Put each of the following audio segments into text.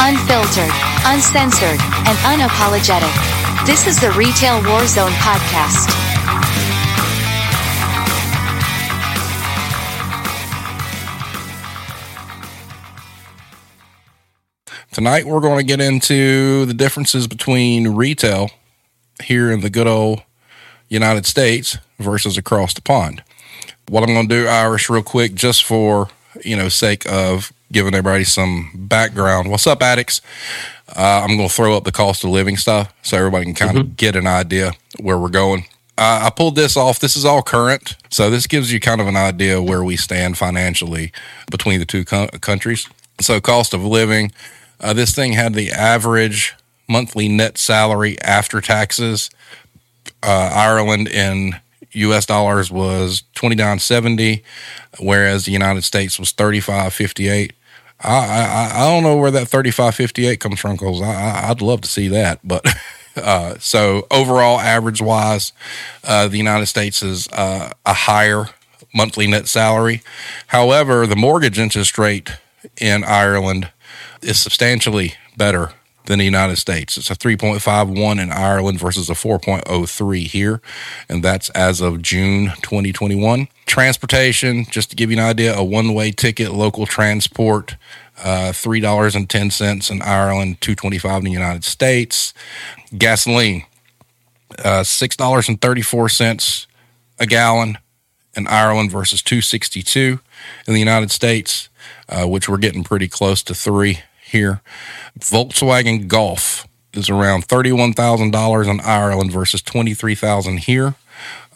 unfiltered, uncensored, and unapologetic. This is the Retail Warzone podcast. Tonight, we're going to get into the differences between retail here in the good old United States versus across the pond. What I'm going to do, Irish, real quick, just for you know sake of giving everybody some background. What's up, addicts? Uh, I'm going to throw up the cost of living stuff so everybody can kind of get an idea where we're going. Uh, I pulled this off. This is all current, so this gives you kind of an idea where we stand financially between the two co- countries. So, cost of living. Uh, this thing had the average monthly net salary after taxes. Uh, Ireland in U.S. dollars was twenty nine seventy, whereas the United States was thirty five fifty eight. I, I I don't know where that thirty five fifty eight comes from because I, I'd love to see that, but. Uh, so overall, average wise, uh, the United States is uh, a higher monthly net salary. However, the mortgage interest rate in Ireland is substantially better than the United States. It's a 3.51 in Ireland versus a 4.03 here, and that's as of June 2021. Transportation, just to give you an idea, a one way ticket, local transport, uh, three dollars and ten cents in Ireland, two twenty five in the United States. Gasoline, uh, six dollars and thirty four cents a gallon in Ireland versus two sixty two in the United States, uh, which we're getting pretty close to three here. Volkswagen Golf is around $31,000 in Ireland versus 23,000 here.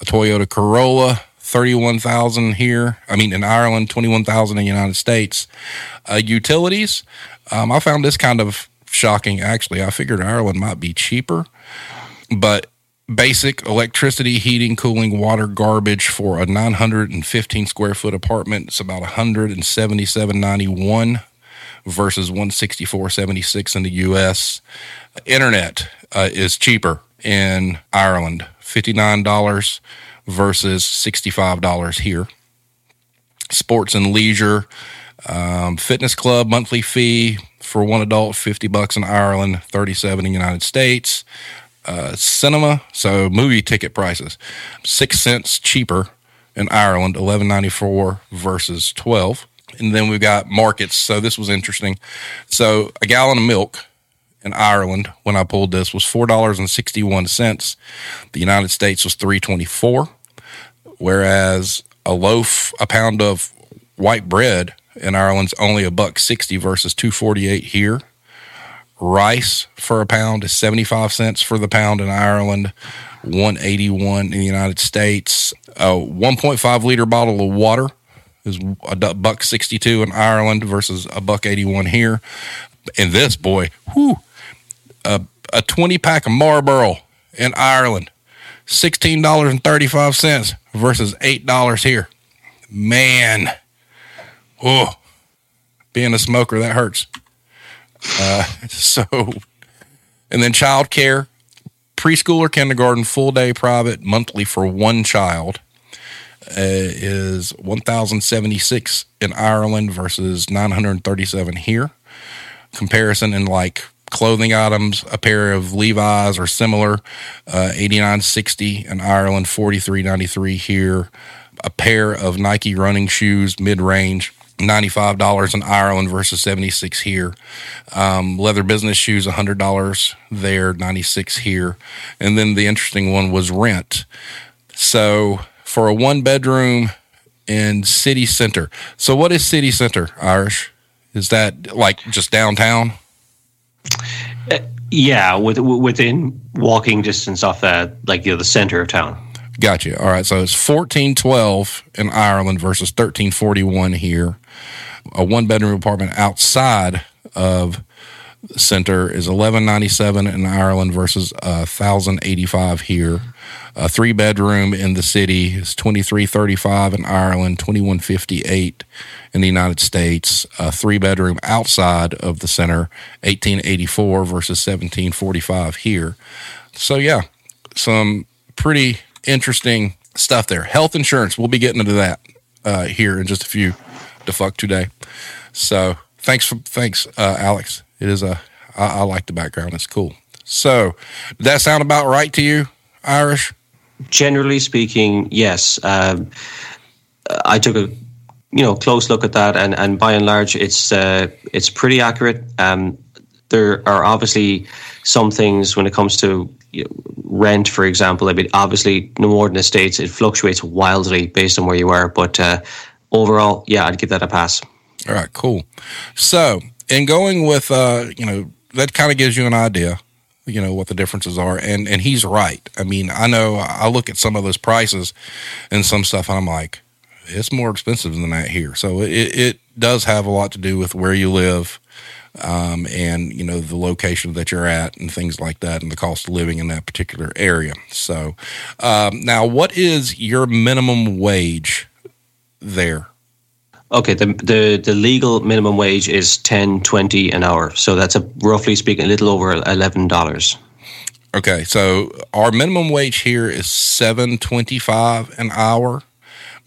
A Toyota Corolla 31,000 here. I mean, in Ireland, 21,000 in the United States. Uh, utilities, um, I found this kind of shocking, actually. I figured Ireland might be cheaper, but basic electricity, heating, cooling, water, garbage for a 915 square foot apartment. It's about 177.91 versus one sixty-four seventy-six in the U.S. Internet uh, is cheaper in Ireland, fifty-nine dollars versus $65 here. Sports and leisure, um, fitness club monthly fee for one adult, 50 bucks in Ireland, 37 in the United States. Uh, cinema, so movie ticket prices, six cents cheaper in Ireland, 11.94 versus 12. And then we've got markets. So this was interesting. So a gallon of milk in Ireland when I pulled this was four dollars and sixty one cents. The United States was three twenty four, whereas a loaf, a pound of white bread in Ireland's only a buck sixty versus two forty eight here. Rice for a pound is seventy five cents for the pound in Ireland, one eighty one in the United States. A one point five liter bottle of water is a buck sixty two in Ireland versus a buck eighty one here. And this boy, whew, a, a 20 pack of Marlboro in Ireland, $16.35 versus $8 here. Man, oh, being a smoker, that hurts. Uh, so, and then child care, preschool or kindergarten, full day private, monthly for one child. Uh, is 1076 in Ireland versus 937 here. Comparison in like clothing items, a pair of Levi's or similar, uh, 89.60 in Ireland, 43.93 here. A pair of Nike running shoes, mid range, $95 in Ireland versus 76 here. Um, leather business shoes, $100 there, 96 here. And then the interesting one was rent. So for a one bedroom in city center. So what is city center, Irish? Is that like just downtown? Uh, yeah, with, within walking distance off that, like you know, the center of town. Gotcha. All right. So it's fourteen twelve in Ireland versus thirteen forty one here. A one bedroom apartment outside of the center is eleven ninety seven in Ireland versus thousand eighty five here. A three bedroom in the city is twenty three thirty five in Ireland, twenty one fifty eight in the United States. A three bedroom outside of the center, eighteen eighty four versus seventeen forty five here. So yeah, some pretty interesting stuff there. Health insurance, we'll be getting into that uh, here in just a few. Defunct Today. So thanks for thanks, uh, Alex. it is a. I, I like the background. It's cool. So, does that sound about right to you, Irish? Generally speaking, yes. Um, I took a you know close look at that, and, and by and large, it's uh, it's pretty accurate. Um, there are obviously some things when it comes to you know, rent, for example. I mean, obviously, no more than the states, it fluctuates wildly based on where you are. But uh, overall, yeah, I'd give that a pass. All right, cool. So, in going with, uh, you know, that kind of gives you an idea, you know, what the differences are. And and he's right. I mean, I know I look at some of those prices and some stuff, and I'm like, it's more expensive than that here. So it, it does have a lot to do with where you live, um, and you know the location that you're at and things like that, and the cost of living in that particular area. So um, now, what is your minimum wage there? Okay, the, the the legal minimum wage is ten twenty an hour, so that's a roughly speaking a little over eleven dollars. Okay, so our minimum wage here is seven twenty five an hour,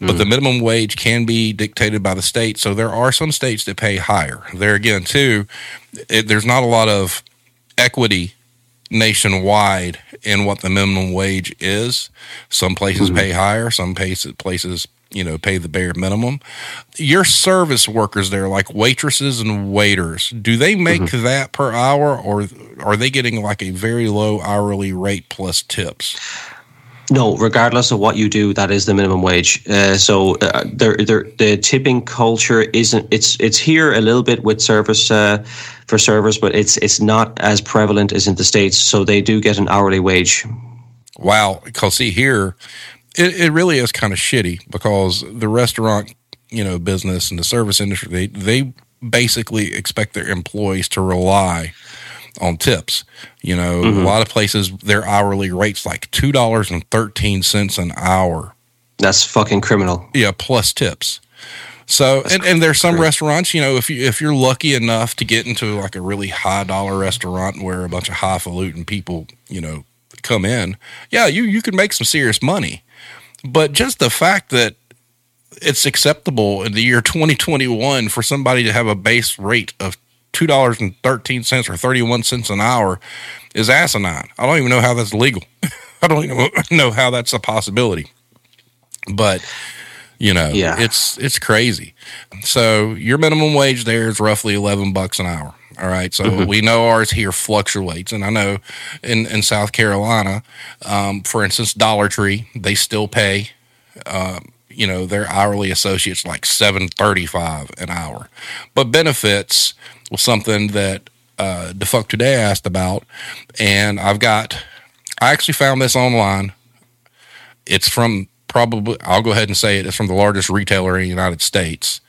but mm. the minimum wage can be dictated by the state. So there are some states that pay higher. There again, too, it, there's not a lot of equity nationwide in what the minimum wage is. Some places mm-hmm. pay higher, some places places you know pay the bare minimum your service workers there like waitresses and waiters do they make mm-hmm. that per hour or are they getting like a very low hourly rate plus tips no, regardless of what you do, that is the minimum wage. Uh, so uh, there, there, the tipping culture isn't. It's it's here a little bit with service uh, for servers, but it's it's not as prevalent as in the states. So they do get an hourly wage. Wow, because see here, it, it really is kind of shitty because the restaurant, you know, business and the service industry, they they basically expect their employees to rely on tips. You know, mm-hmm. a lot of places their hourly rates like two dollars and thirteen cents an hour. That's fucking criminal. Yeah, plus tips. So and, and there's some restaurants, you know, if you if you're lucky enough to get into like a really high dollar restaurant where a bunch of highfalutin people, you know, come in, yeah, you you can make some serious money. But just the fact that it's acceptable in the year 2021 for somebody to have a base rate of two dollars and thirteen cents or thirty one cents an hour is asinine. I don't even know how that's legal. I don't even know how that's a possibility. But you know, yeah. it's it's crazy. So your minimum wage there is roughly eleven bucks an hour. All right. So mm-hmm. we know ours here fluctuates. And I know in, in South Carolina, um, for instance, Dollar Tree, they still pay, um, you know, their hourly associates like seven thirty five an hour. But benefits was something that uh, Defunct Today asked about. And I've got, I actually found this online. It's from probably, I'll go ahead and say it, it's from the largest retailer in the United States.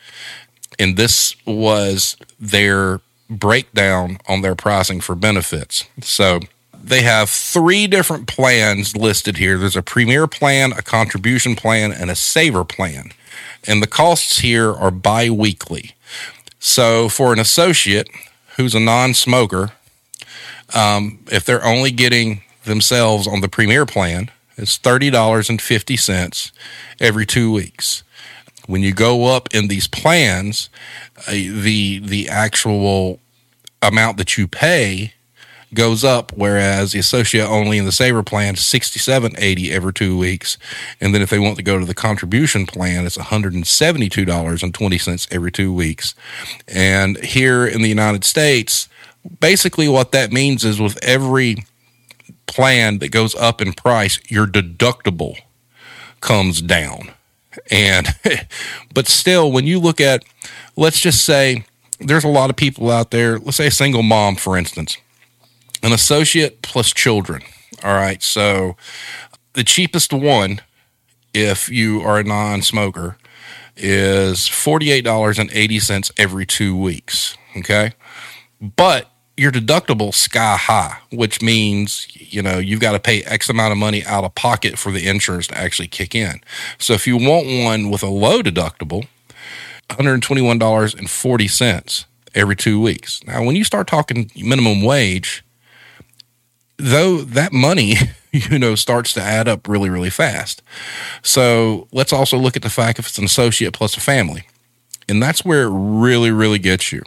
And this was their breakdown on their pricing for benefits. So they have three different plans listed here there's a premier plan, a contribution plan, and a saver plan. And the costs here are bi weekly. So for an associate who's a non smoker, um, if they're only getting themselves on the premier plan, it's $30.50 every two weeks. When you go up in these plans, uh, the the actual amount that you pay goes up, whereas the associate only in the saver plan is sixty-seven eighty every two weeks, and then if they want to go to the contribution plan, it's one hundred and seventy-two dollars and twenty cents every two weeks. And here in the United States, basically what that means is with every plan that goes up in price, your deductible comes down. And but still, when you look at, let's just say there's a lot of people out there. Let's say a single mom, for instance an associate plus children. All right. So the cheapest one, if you are a non smoker, is $48.80 every two weeks. Okay. But your deductible sky high, which means, you know, you've got to pay X amount of money out of pocket for the insurance to actually kick in. So if you want one with a low deductible, $121.40 every two weeks. Now, when you start talking minimum wage, though that money you know starts to add up really really fast so let's also look at the fact if it's an associate plus a family and that's where it really really gets you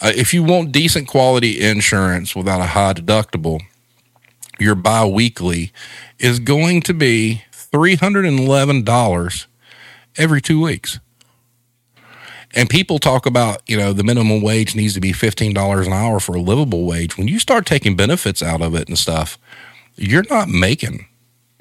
Uh, if you want decent quality insurance without a high deductible, your biweekly is going to be $311 every two weeks. And people talk about, you know, the minimum wage needs to be $15 an hour for a livable wage. When you start taking benefits out of it and stuff, you're not making,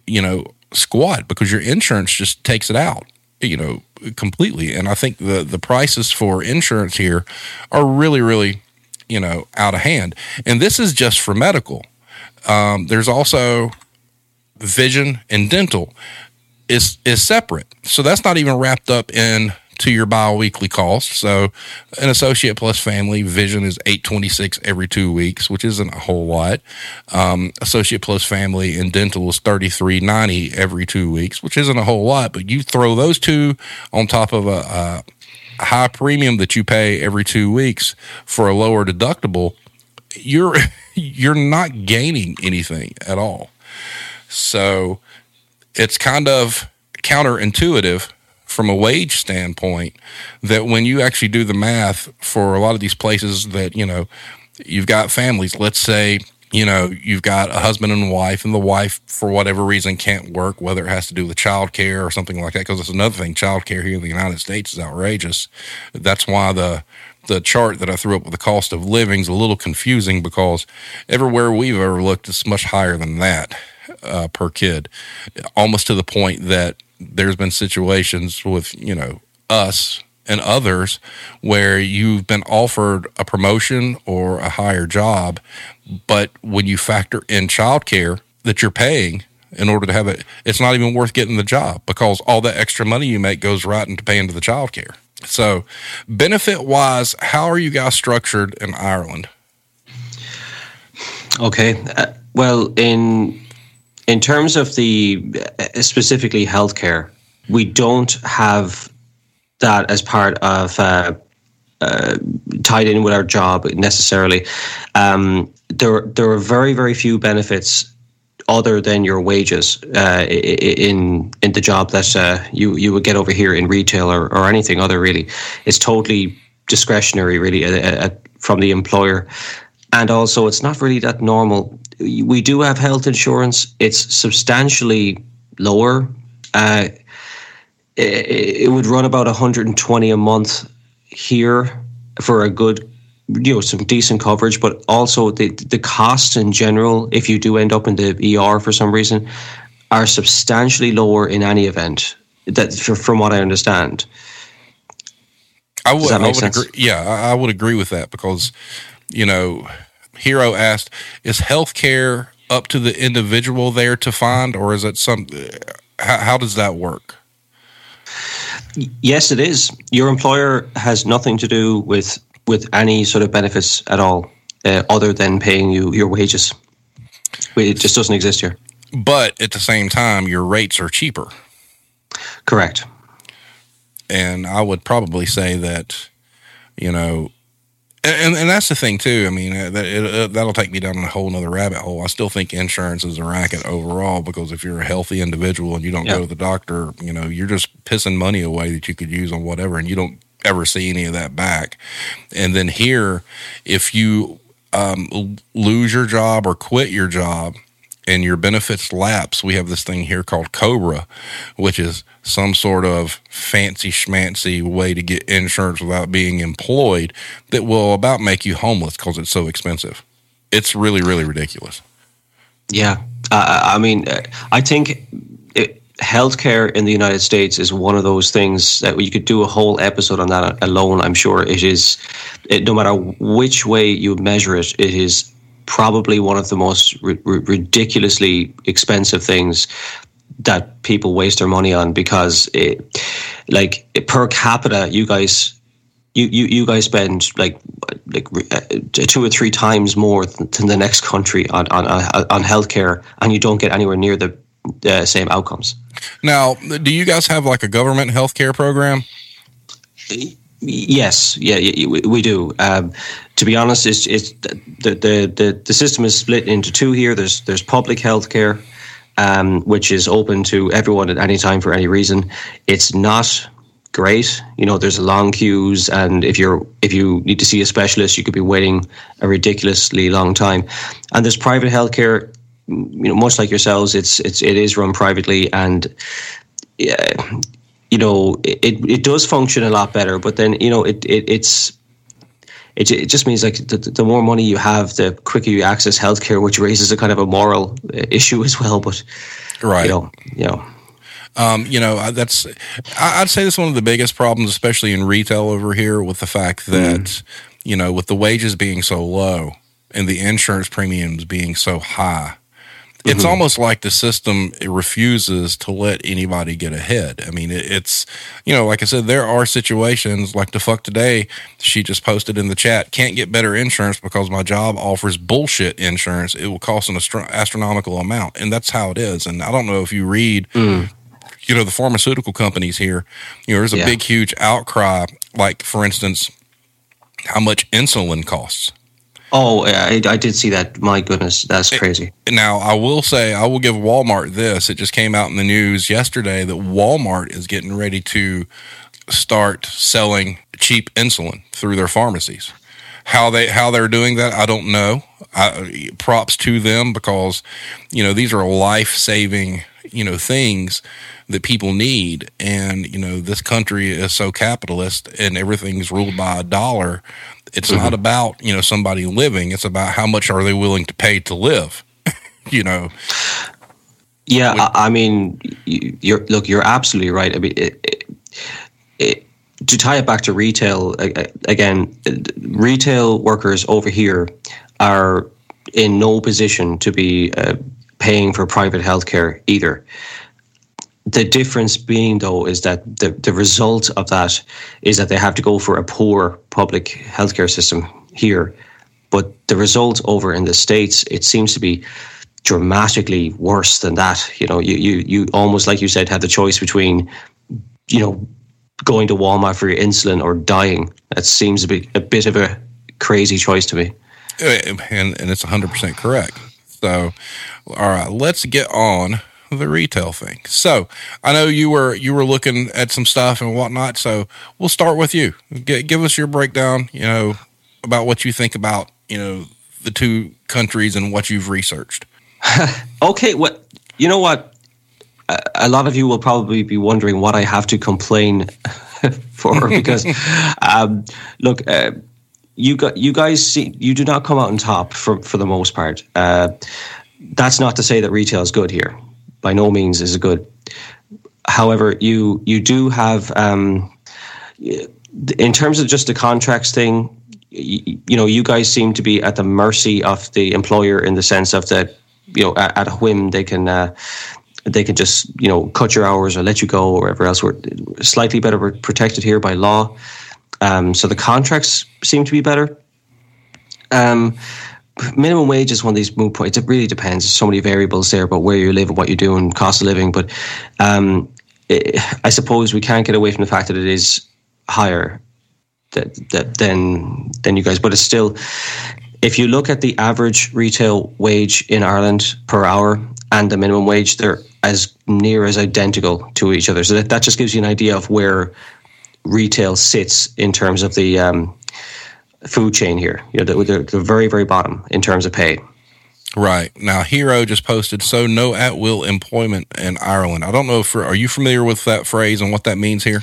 you know, squat because your insurance just takes it out, you know, completely. And I think the the prices for insurance here are really, really, you know, out of hand. And this is just for medical. Um, there's also vision and dental is is separate. So that's not even wrapped up in to your biweekly cost. So an associate plus family vision is 826 every two weeks, which isn't a whole lot. Um, associate plus family and dental is 3390 every two weeks, which isn't a whole lot, but you throw those two on top of a, a high premium that you pay every two weeks for a lower deductible, you're, you're not gaining anything at all. So it's kind of counterintuitive from a wage standpoint that when you actually do the math for a lot of these places that, you know, you've got families, let's say, you know, you've got a husband and wife, and the wife, for whatever reason, can't work, whether it has to do with child care or something like that. Because it's another thing, child care here in the United States is outrageous. That's why the the chart that I threw up with the cost of living is a little confusing because everywhere we've ever looked, it's much higher than that uh, per kid, almost to the point that there's been situations with, you know, us and others where you've been offered a promotion or a higher job, but when you factor in childcare that you're paying in order to have it, it's not even worth getting the job because all that extra money you make goes right into paying to the childcare. So, benefit wise, how are you guys structured in Ireland? Okay. Uh, well, in in terms of the uh, specifically healthcare, we don't have that as part of uh, uh, tied in with our job necessarily. Um, there, there are very, very few benefits other than your wages uh, in in the job that uh, you you would get over here in retail or, or anything other. Really, it's totally discretionary, really, uh, from the employer, and also it's not really that normal we do have health insurance. It's substantially lower. Uh, it, it, would run about 120 a month here for a good, you know, some decent coverage. But also the the costs in general, if you do end up in the ER for some reason, are substantially lower in any event. That from what I understand. I would, I would agree. Yeah, I would agree with that because, you know, Hero asked, "Is healthcare up to the individual there to find, or is it some? How, how does that work?" Yes, it is. Your employer has nothing to do with with any sort of benefits at all, uh, other than paying you your wages. It just doesn't exist here. But at the same time, your rates are cheaper. Correct. And I would probably say that, you know, and, and that's the thing too. I mean, uh, that it, uh, that'll take me down a whole nother rabbit hole. I still think insurance is a racket overall because if you're a healthy individual and you don't go to the doctor, you know, you're just pissing money away that you could use on whatever, and you don't ever see any of that back. And then here, if you um, lose your job or quit your job, and your benefits lapse, we have this thing here called Cobra, which is some sort of fancy schmancy way to get insurance without being employed that will about make you homeless because it's so expensive. It's really, really ridiculous. Yeah. Uh, I mean, I think it, healthcare in the United States is one of those things that you could do a whole episode on that alone. I'm sure it is, it, no matter which way you measure it, it is probably one of the most r- ridiculously expensive things that people waste their money on because it, like per capita you guys you, you, you guys spend like like uh, two or three times more than the next country on on on healthcare, and you don't get anywhere near the uh, same outcomes. Now, do you guys have like a government healthcare program? Yes, yeah, we do. Um, to be honest, it's, it's the, the, the, the system is split into two here. There's there's public health care, um, which is open to everyone at any time for any reason. It's not great. You know, there's long queues, and if you're if you need to see a specialist, you could be waiting a ridiculously long time. And there's private healthcare. You know, much like yourselves, it's it's it is run privately, and yeah, you know, it it does function a lot better. But then you know, it, it it's it, it just means like the, the more money you have, the quicker you access healthcare, which raises a kind of a moral issue as well. But right, you know, you know. Um, you know, that's I'd say that's one of the biggest problems, especially in retail over here, with the fact that mm. you know, with the wages being so low and the insurance premiums being so high, it's mm-hmm. almost like the system refuses to let anybody get ahead. I mean, it, it's, you know, like I said, there are situations like Defunct Today, she just posted in the chat, can't get better insurance because my job offers bullshit insurance. It will cost an astro- astronomical amount. And that's how it is. And I don't know if you read, mm. you know, the pharmaceutical companies here, you know, there's a yeah. big, huge outcry. Like, for instance, how much insulin costs. Oh, I, I did see that. My goodness, that's crazy. Now, I will say, I will give Walmart this. It just came out in the news yesterday that Walmart is getting ready to start selling cheap insulin through their pharmacies. How they how they're doing that, I don't know. I, props to them because you know these are life saving you know things that people need, and you know this country is so capitalist and everything's ruled by a dollar it's mm-hmm. not about, you know, somebody living. It's about how much are they willing to pay to live, you know? Yeah. When, I, mean, you're, look, you're absolutely right. I mean, it, it, it, to tie it back to retail again, retail workers over here are in no position to be uh, paying for private healthcare either. The difference being, though, is that the, the result of that is that they have to go for a poor public healthcare system here. But the result over in the States, it seems to be dramatically worse than that. You know, you, you, you almost, like you said, have the choice between, you know, going to Walmart for your insulin or dying. That seems to be a bit of a crazy choice to me. Uh, and, and it's 100% correct. So, all right, let's get on the retail thing. So I know you were you were looking at some stuff and whatnot. So we'll start with you. G- give us your breakdown. You know about what you think about you know the two countries and what you've researched. okay, what you know what a lot of you will probably be wondering what I have to complain for because um, look. Uh, you got you guys see you do not come out on top for for the most part. Uh, that's not to say that retail is good here by no means is good. However, you you do have um, in terms of just the contracts thing. You, you, know, you guys seem to be at the mercy of the employer in the sense of that you know at, at a whim they can. Uh, they can just you know cut your hours or let you go or whatever else. We're slightly better protected here by law, um, so the contracts seem to be better. Um, minimum wage is one of these moot points. It really depends. There's so many variables there about where you live and what you do and cost of living. But um, it, I suppose we can't get away from the fact that it is higher that, that, than than you guys. But it's still, if you look at the average retail wage in Ireland per hour and the minimum wage, they're as near as identical to each other. So that, that just gives you an idea of where retail sits in terms of the um, food chain here. You know, the, the very, very bottom in terms of pay. Right now, Hero just posted so no at will employment in Ireland. I don't know if are you familiar with that phrase and what that means here?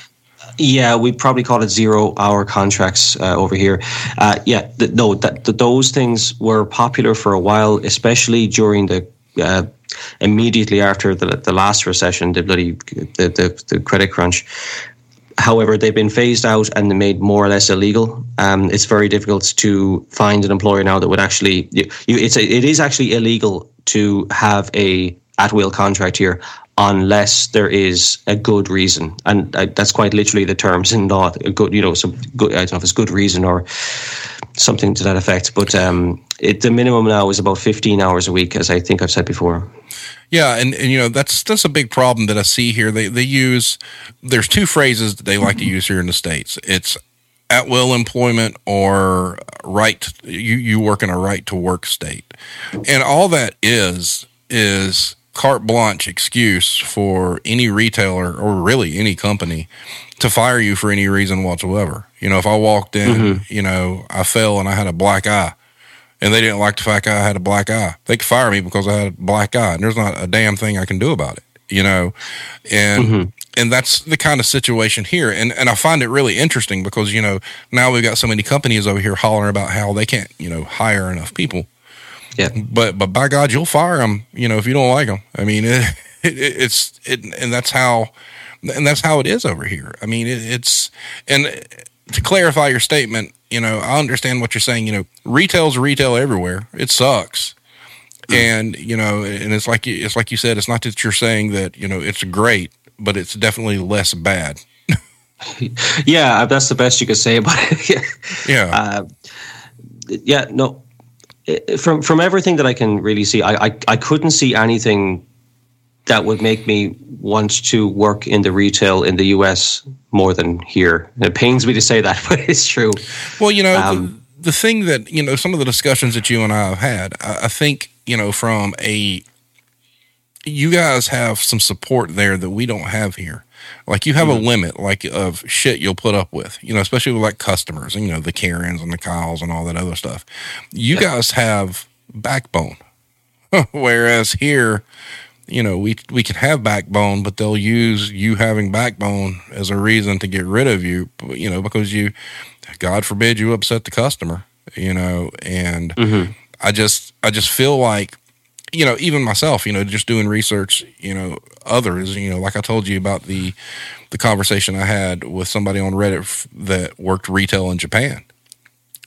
Yeah, we probably call it zero hour contracts uh, over here. Uh, yeah, the, no, that the, those things were popular for a while, especially during the uh, immediately after the the last recession, the bloody the, the, the credit crunch. However, they've been phased out and made more or less illegal. Um, it's very difficult to find an employer now that would actually. You, you, it's a, it is actually illegal to have a at will contract here unless there is a good reason, and uh, that's quite literally the terms in law. A good, you know, some good. I don't know if it's good reason or something to that effect. But um, it, the minimum now is about fifteen hours a week, as I think I've said before. Yeah, and, and you know that's that's a big problem that I see here. They they use there's two phrases that they like to use here in the states. It's at will employment or right you you work in a right to work state, and all that is is carte blanche excuse for any retailer or really any company to fire you for any reason whatsoever. You know, if I walked in, mm-hmm. you know, I fell and I had a black eye, and they didn't like the fact I had a black eye, they could fire me because I had a black eye, and there's not a damn thing I can do about it. You know, and mm-hmm. and that's the kind of situation here, and and I find it really interesting because you know now we've got so many companies over here hollering about how they can't you know hire enough people. Yeah, but but by God, you'll fire them. You know, if you don't like them. I mean, it, it, it's it, and that's how and that's how it is over here. I mean, it, it's and to clarify your statement, you know, I understand what you're saying. You know, retail's retail everywhere. It sucks, mm. and you know, and it's like it's like you said. It's not that you're saying that you know it's great, but it's definitely less bad. yeah, that's the best you could say about it. yeah, uh, yeah, no. From from everything that I can really see, I, I I couldn't see anything that would make me want to work in the retail in the US more than here. It pains me to say that, but it's true. Well, you know, um, the, the, thing that, you know, some of the discussions that you and I have had, I, I think, you know, from a, you guys have some support there that we don't have here. Like you have mm-hmm. a limit, like of shit you'll put up with, you know, especially with like customers, and you know, the Karens and the Kyles and all that other stuff. You yeah. guys have backbone, whereas here, you know, we we can have backbone, but they'll use you having backbone as a reason to get rid of you. You know, because you, God forbid, you upset the customer. You know, and mm-hmm. I just I just feel like, you know, even myself, you know, just doing research, you know, others, you know, like I told you about the the conversation I had with somebody on Reddit that worked retail in Japan,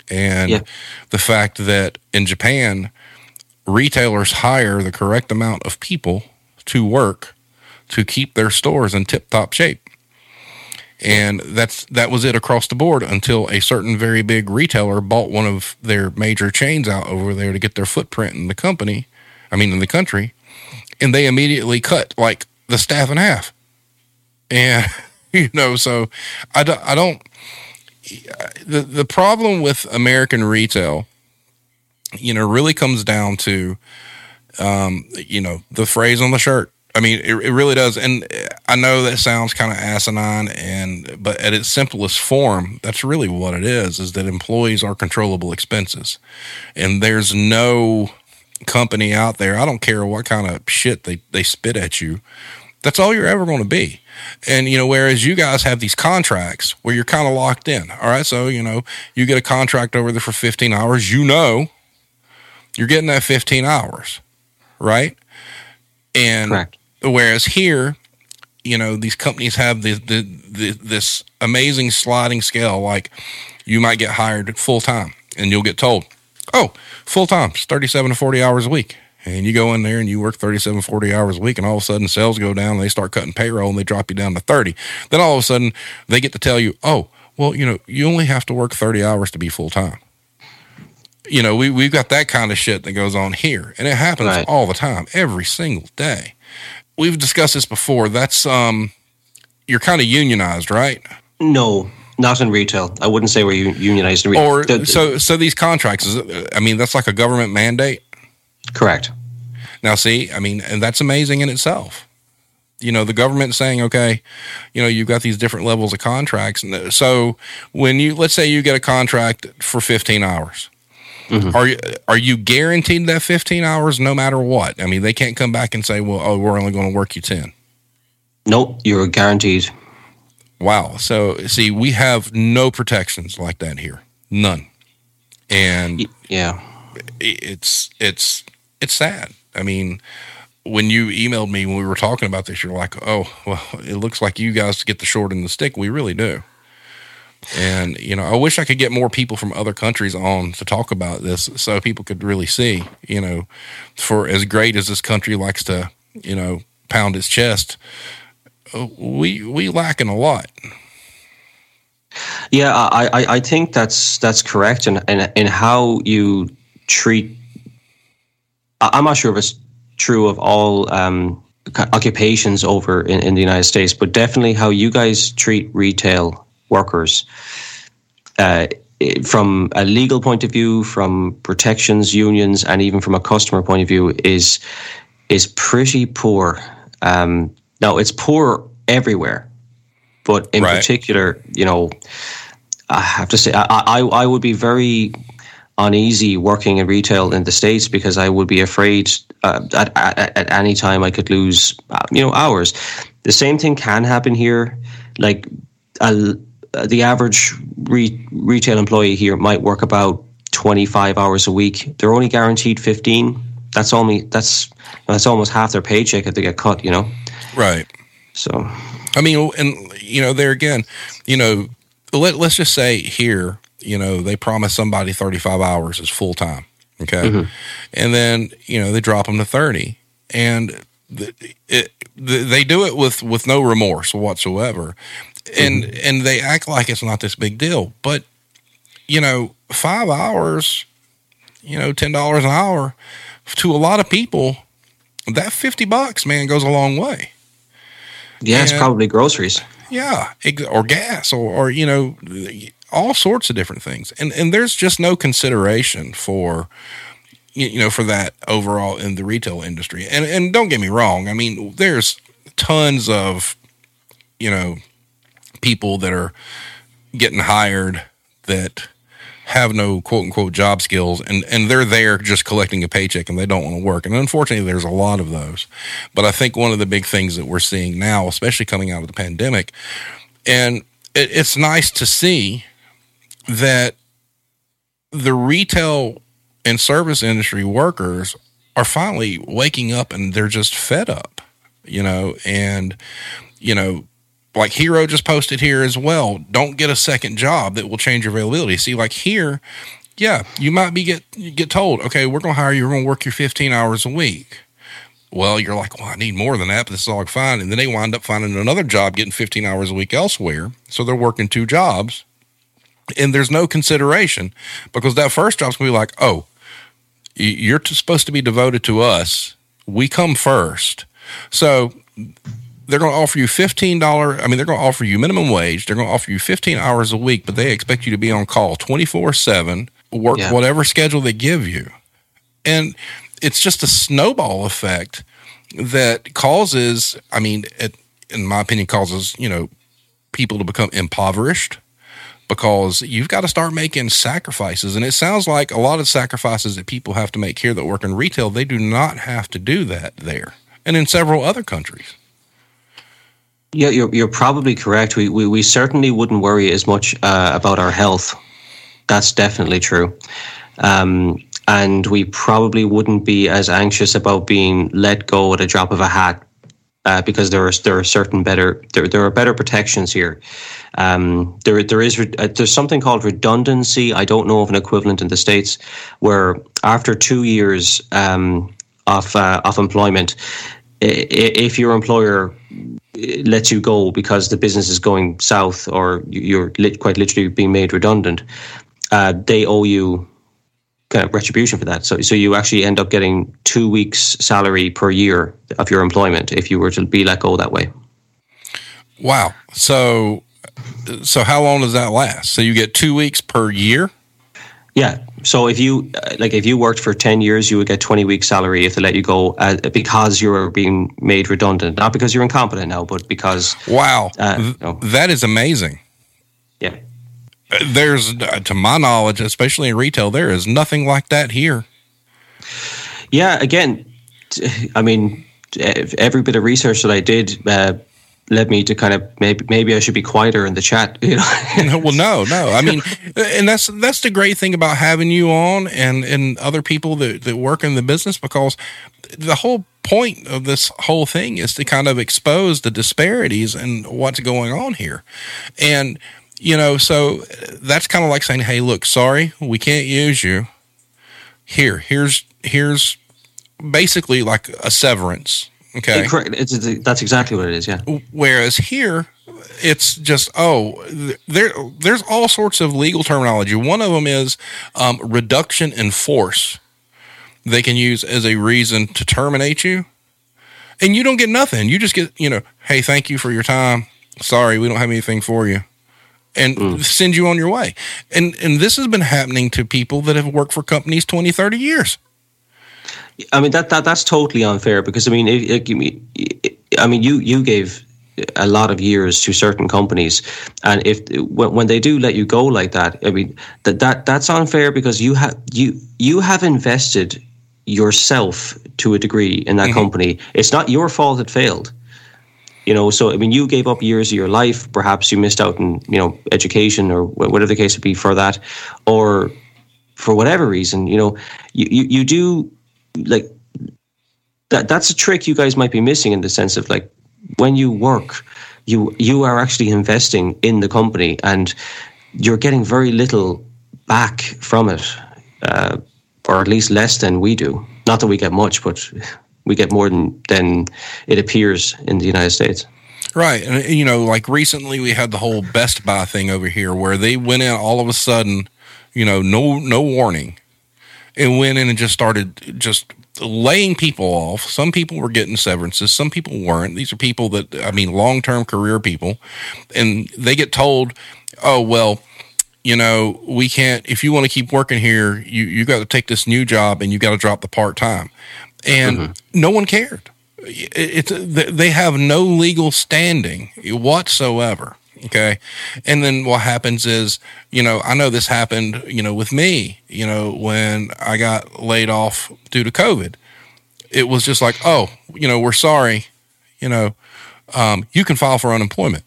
and yeah. the fact that in Japan retailers hire the correct amount of people to work to keep their stores in tip top shape. And that's that was it across the board until a certain very big retailer bought one of their major chains out over there to get their footprint in the company, I mean in the country, and they immediately cut like the staff in half. And you know, so I don't, I don't the the problem with American retail, you know, really comes down to um, you know, the phrase on the shirt. I mean, it, it really does. And I know that sounds kind of asinine and, but at its simplest form, that's really what it is, is that employees are controllable expenses. And there's no company out there. I don't care what kind of shit they, they spit at you. That's all you're ever going to be. And, you know, whereas you guys have these contracts where you're kind of locked in. All right. So, you know, you get a contract over there for 15 hours, you know, you're getting that 15 hours right? And Correct. whereas here, you know, these companies have the, the, the, this amazing sliding scale. Like you might get hired full time and you'll get told, oh, full time, it's 37 to 40 hours a week. And you go in there and you work 37, 40 hours a week, and all of a sudden sales go down and they start cutting payroll and they drop you down to 30. Then all of a sudden they get to tell you, oh, well, you know, you only have to work 30 hours to be full time you know, we, we've got that kind of shit that goes on here. And it happens right. all the time, every single day. We've discussed this before. That's, um, you're kind of unionized, right? No, not in retail. I wouldn't say we're unionized in retail. Or, the, so, so these contracts, I mean, that's like a government mandate? Correct. Now, see, I mean, and that's amazing in itself. You know, the government saying, okay, you know, you've got these different levels of contracts. And so when you, let's say you get a contract for 15 hours Mm-hmm. Are you are you guaranteed that 15 hours no matter what? I mean, they can't come back and say, "Well, oh, we're only going to work you 10." Nope, you're guaranteed. Wow. So, see, we have no protections like that here. None. And yeah. It's it's it's sad. I mean, when you emailed me when we were talking about this, you're like, "Oh, well, it looks like you guys get the short end of the stick." We really do. And, you know, I wish I could get more people from other countries on to talk about this so people could really see, you know, for as great as this country likes to, you know, pound its chest, uh, we we lacking a lot. Yeah, I, I, I think that's that's correct, and and in how you treat. I'm not sure if it's true of all um, occupations over in, in the United States, but definitely how you guys treat retail workers. Uh, from a legal point of view, from protections, unions, and even from a customer point of view, is is pretty poor. Um, now it's poor everywhere, but in Right. particular, you know, I have to say, I, I, I would be very uneasy working in retail in the states because I would be afraid uh, at, at at any time I could lose, uh, you know, hours. The same thing can happen here. Like uh, the average re- retail employee here might work about twenty five hours a week. They're only guaranteed fifteen. That's only that's that's almost half their paycheck if they get cut. You know, Right. so I mean, and you know, there again, you know, let let's just say here, you know, they promise somebody 35 hours is full time, okay, and then you know they drop them to 30, and the, it, the, they do it with with no remorse whatsoever, and and they act like it's not this big deal, but you know, five hours, you know, ten dollars an hour to a lot of people, that 50 bucks, man, goes a long way. yeah, it's probably groceries. Yeah, or gas, or, or you know, all sorts of different things, and and there's just no consideration for you you know for that overall in the retail industry. And and don't get me wrong, I mean, there's tons of you know people that are getting hired that have no quote unquote job skills and, and they're there just collecting a paycheck and they don't want to work. And unfortunately, there's a lot of those. But I think one of the big things that we're seeing now, especially coming out of the pandemic, and it, it's nice to see that the retail and service industry workers are finally waking up and they're just fed up, you know, and, you know, like Hero just posted here as well. Don't get a second job that will change your availability. See, like here, yeah, you might be get get told, okay, we're gonna hire you, we're gonna work your 15 hours a week. Well, you're like, well, I need more than that, but this is all fine. And then they wind up finding another job getting 15 hours a week elsewhere. So they're working two jobs. And there's no consideration because that first job's gonna be like, oh, you're supposed to be devoted to us. We come first. So they're going to offer you $15 i mean they're going to offer you minimum wage they're going to offer you 15 hours a week but they expect you to be on call 24-7 work Yeah. whatever schedule they give you. And it's just a snowball effect that causes i mean it, in my opinion causes you know people to become impoverished because you've got to start making sacrifices. And it sounds like a lot of sacrifices that people have to make here that work in retail they do not have to do that there and in several other countries Yeah, you're you're probably correct. We we, we certainly wouldn't worry as much uh, about our health. That's definitely true. Um, and we probably wouldn't be as anxious about being let go at a drop of a hat uh, because there are there are certain better there, there are better protections here. Um, there there is uh, there's something called redundancy. I don't know of an equivalent in the states where after two years um, of uh, of employment, if your employer lets you go because the business is going south or you're lit, quite literally being made redundant, uh, they owe you kind of retribution for that. So, so you actually end up getting two weeks' salary per year of your employment if you were to be let go that way. Wow. So, so how long does that last? So you get two weeks per year. Yeah. So if you uh, like, if you worked for ten years, you would get twenty weeks' salary if they let you go uh, because you were being made redundant, not because you're incompetent now, but because Wow, Uh, Th- no. that is amazing. yeah. Uh, There's, uh, to my knowledge, especially in retail, there is nothing like that here. Yeah, again, i mean, every bit of research that I did uh, led me to kind of maybe maybe I should be quieter in the chat. You know, well, no, no. I mean, and that's that's the great thing about having you on and and other people that that work in the business because the whole point of this whole thing is to kind of expose the disparities and what's going on here, and you know, so that's kind of like saying, "Hey, look, sorry, we can't use you. Here, here's here's basically like a severance." Okay. correct. It's, it's, that's exactly what it is. Yeah. Whereas here, it's just oh, there there's all sorts of legal terminology. One of them is um, reduction in force. They can use as a reason to terminate you, and you don't get nothing. You just get you know, hey, thank you for your time. Sorry, we don't have anything for you, and send you on your way. And and this has been happening to people that have worked for companies 20, 30 years. I mean that, that that's totally unfair because I mean, it, it, give me- I mean, you you gave a lot of years to certain companies, and if when, when they do let you go like that, I mean that that that's unfair because you have you you have invested yourself to a degree in that mm-hmm. company. It's not your fault it failed. You know, so I mean, you gave up years of your life. Perhaps you missed out on you know education or whatever the case would be for that, or for whatever reason. You know, you you, you do like that. That's a trick you guys might be missing in the sense of like when you work, you you are actually investing in the company and you're getting very little back from it. Uh, or at least less than we do. Not that we get much, but we get more than than it appears in the United States. Right, and you know, like recently we had the whole Best Buy thing over here, where they went in all of a sudden, you know, no no warning, and went in and just started just laying people off. Some people were getting severances, some people weren't. These are people that I mean, long term career people, and they get told, "Oh well." you know, we can't, if you want to keep working here, you, you got to take this new job and you got to drop the part time. And mm-hmm. no one cared. It's, they have no legal standing whatsoever. Okay. And then what happens is, you know, I know this happened, you know, with me, you know, when I got laid off due to COVID. It was just like, oh, you know, we're sorry, you know, um, you can file for unemployment.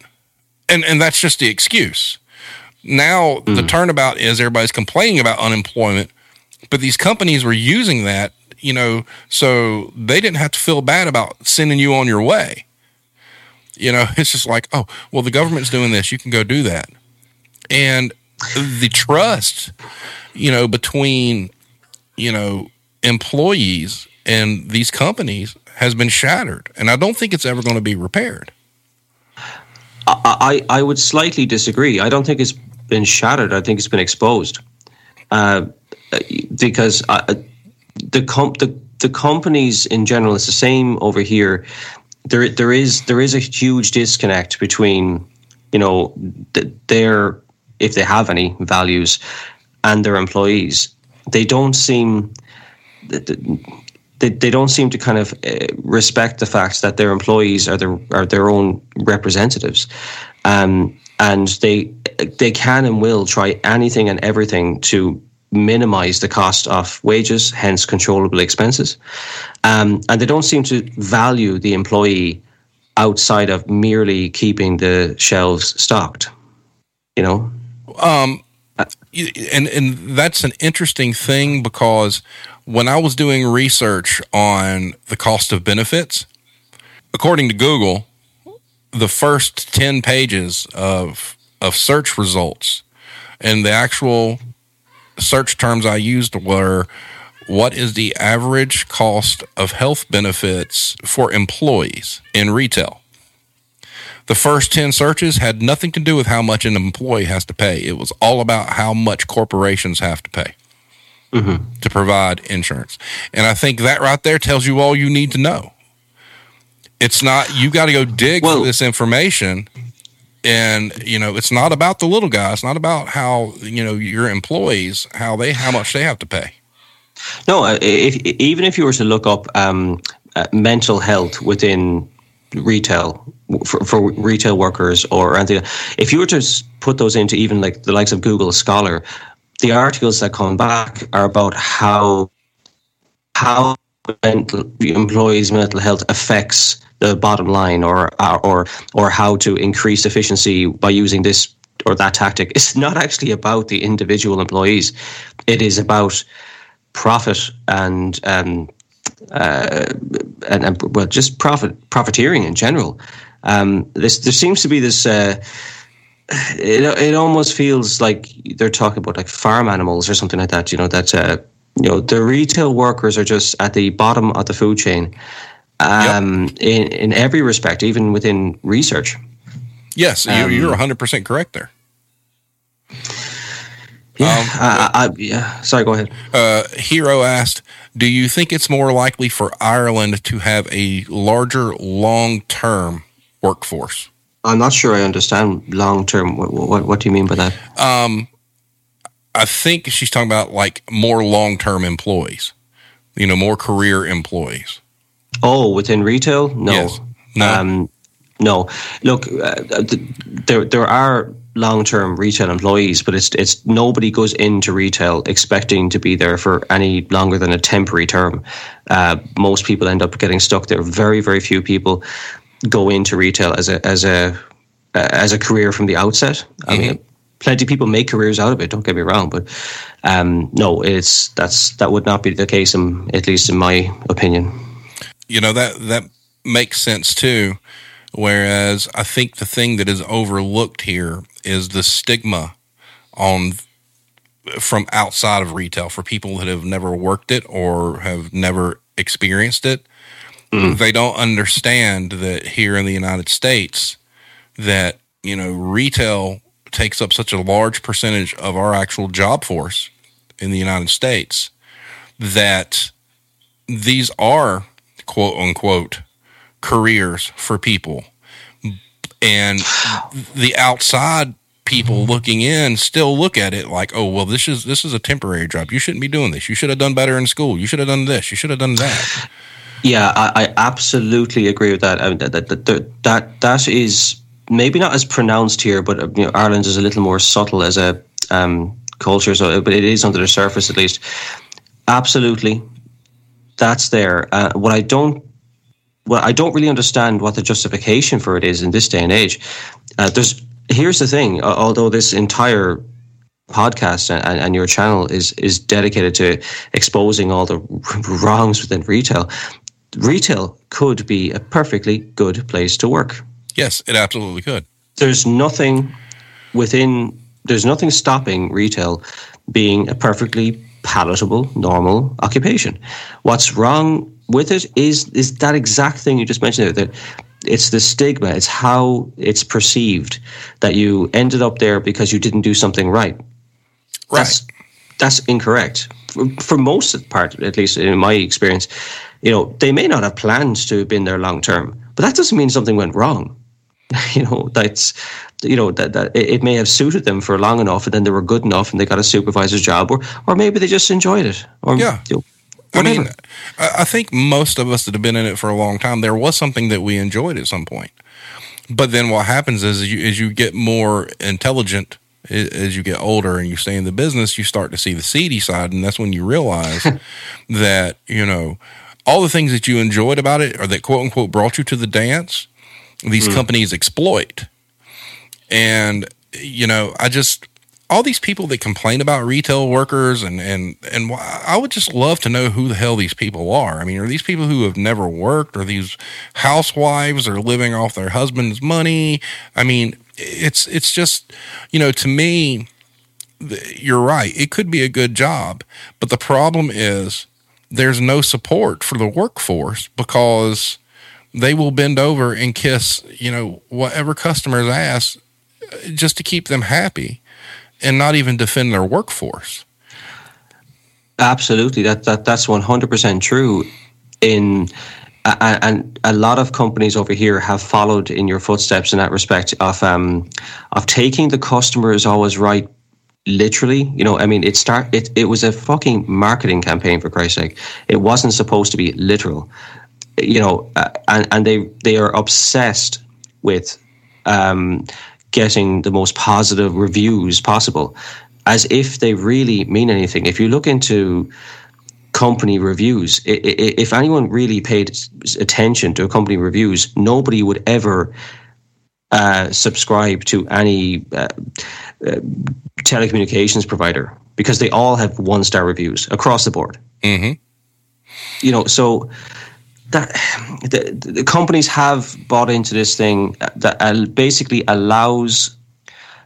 And, and that's just the excuse now mm. the turnabout is everybody's complaining about unemployment, but these companies were using that, you know, so they didn't have to feel bad about sending you on your way. You know, it's just like, oh, well, the government's doing this, you can go do that. And the trust, you know, between, you know, employees and these companies has been shattered. And I don't think it's ever going to be repaired. I, I would slightly disagree. I don't think it's been shattered. I think it's been exposed uh, because uh, the comp the the companies in general. It's the same over here. There there is there is a huge disconnect between you know their if they have any values and their employees. They don't seem they, they don't seem to kind of uh, respect the fact that their employees are their are their own representatives, um, and they they can and will try anything and everything to minimize the cost of wages, hence controllable expenses, um, and they don't seem to value the employee outside of merely keeping the shelves stocked. You know. Um, and and that's an interesting thing because when I was doing research on the cost of benefits, according to Google, the first 10 pages of of search results and the actual search terms I used were what is the average cost of health benefits for employees in retail? The first 10 searches had nothing to do with how much an employee has to pay. It was all about how much corporations have to pay mm-hmm. to provide insurance. And I think that right there tells you all you need to know. It's not, you got to go dig well, for this information. And, you know, it's not about the little guy. It's not about how, you know, your employees, how they, how much they have to pay. No, uh, if, even if you were to look up um, uh, mental health within retail for, for retail workers or anything, if you were to put those into even like the likes of Google Scholar, the articles that come back are about how how mental, employees' mental health affects the bottom line, or or or how to increase efficiency by using this or that tactic. It's not actually about the individual employees. It is about profit and um, uh, and, and, well, just profit profiteering in general. Um, this there seems to be this. Uh, it it almost feels like they're talking about like farm animals or something like that. You know that uh, you know the retail workers are just at the bottom of the food chain, um, yep. in in every respect, even within research. Yes, um, you're 100 percent correct there. Yeah, um, I, I, yeah. Sorry, go ahead. Uh, Hero asked, "Do you think it's more likely for Ireland to have a larger long-term workforce?" I'm not sure I understand long term. What, what, what do you mean by that? Um, I think she's talking about like more long term employees, you know, more career employees. Oh, within retail? No. Yes. No. Um, no. Look, uh, there there are long term retail employees, but it's it's nobody goes into retail expecting to be there for any longer than a temporary term. Uh, most people end up getting stuck there. Very very few people go into retail as a as a uh, as a career from the outset. I mm-hmm. mean, plenty of people make careers out of it. Don't get me wrong, but um, no, it's that's that would not be the case, in, at least in my opinion. You know that that makes sense too. Whereas I think the thing that is overlooked here is the stigma on from outside of retail for people that have never worked it or have never experienced it. Mm. They don't understand that here in the United States that, you know, retail takes up such a large percentage of our actual job force in the United States that these are quote unquote careers for people. And the outside people looking in still look at it like, oh, well, this is this is a temporary job. You shouldn't be doing this. You should have done better in school. You should have done this. You should have done that. Yeah, I, I absolutely agree with that. I mean, that, that, that, that, that is maybe not as pronounced here, but you know, Ireland is a little more subtle as a um, culture. So, but it is under the surface at least. Absolutely, that's there. Uh, what I don't well, I don't really understand what the justification for it is in this day and age. Uh, there's here's the thing. Uh, although this entire podcast and, and, your channel is is dedicated to exposing all the wrongs within retail, retail could be a perfectly good place to work. Yes, it absolutely could. There's nothing within. There's nothing stopping retail being a perfectly palatable, normal occupation. What's wrong with it is is that exact thing you just mentioned there that it's the stigma it's how it's perceived that you ended up there because you didn't do something right. Right. That's, that's incorrect. For, for most of the part at least in my experience you know they may not have planned to have been there long term but that doesn't mean something went wrong you know that's you know that, that it may have suited them for long enough and then they were good enough and they got a supervisor's job or or maybe they just enjoyed it or yeah you know, I mean, I think most of us that have been in it for a long time, there was something that we enjoyed at some point. But then what happens is, as you, as you get more intelligent, as you get older and you stay in the business, you start to see the seedy side, and that's when you realize that you know all the things that you enjoyed about it, or that quote unquote brought you to the dance, these mm. companies exploit. And you know, I just all these people that complain about retail workers and and and I would just love to know who the hell these people are. I mean, are these people who have never worked? Are these housewives are living off their husband's money? I mean, it's it's just you know to me, you're right. It could be a good job, but the problem is there's no support for the workforce because they will bend over and kiss you know whatever customers ask just to keep them happy and not even defend their workforce. Absolutely, that that that's one hundred percent true. In and a lot of companies over here have followed in your footsteps in that respect of um, of taking the customer is always right literally you know i mean it start it, it was a fucking marketing campaign for christ's sake it wasn't supposed to be literal you know uh, and and they they are obsessed with um, getting the most positive reviews possible, as if they really mean anything. If you look into company reviews, if anyone really paid attention to company reviews, nobody would ever uh, subscribe to any uh, uh, telecommunications provider because they all have one star reviews across the board. Mm-hmm. You know, so that the, the, companies have bought into this thing that uh, basically allows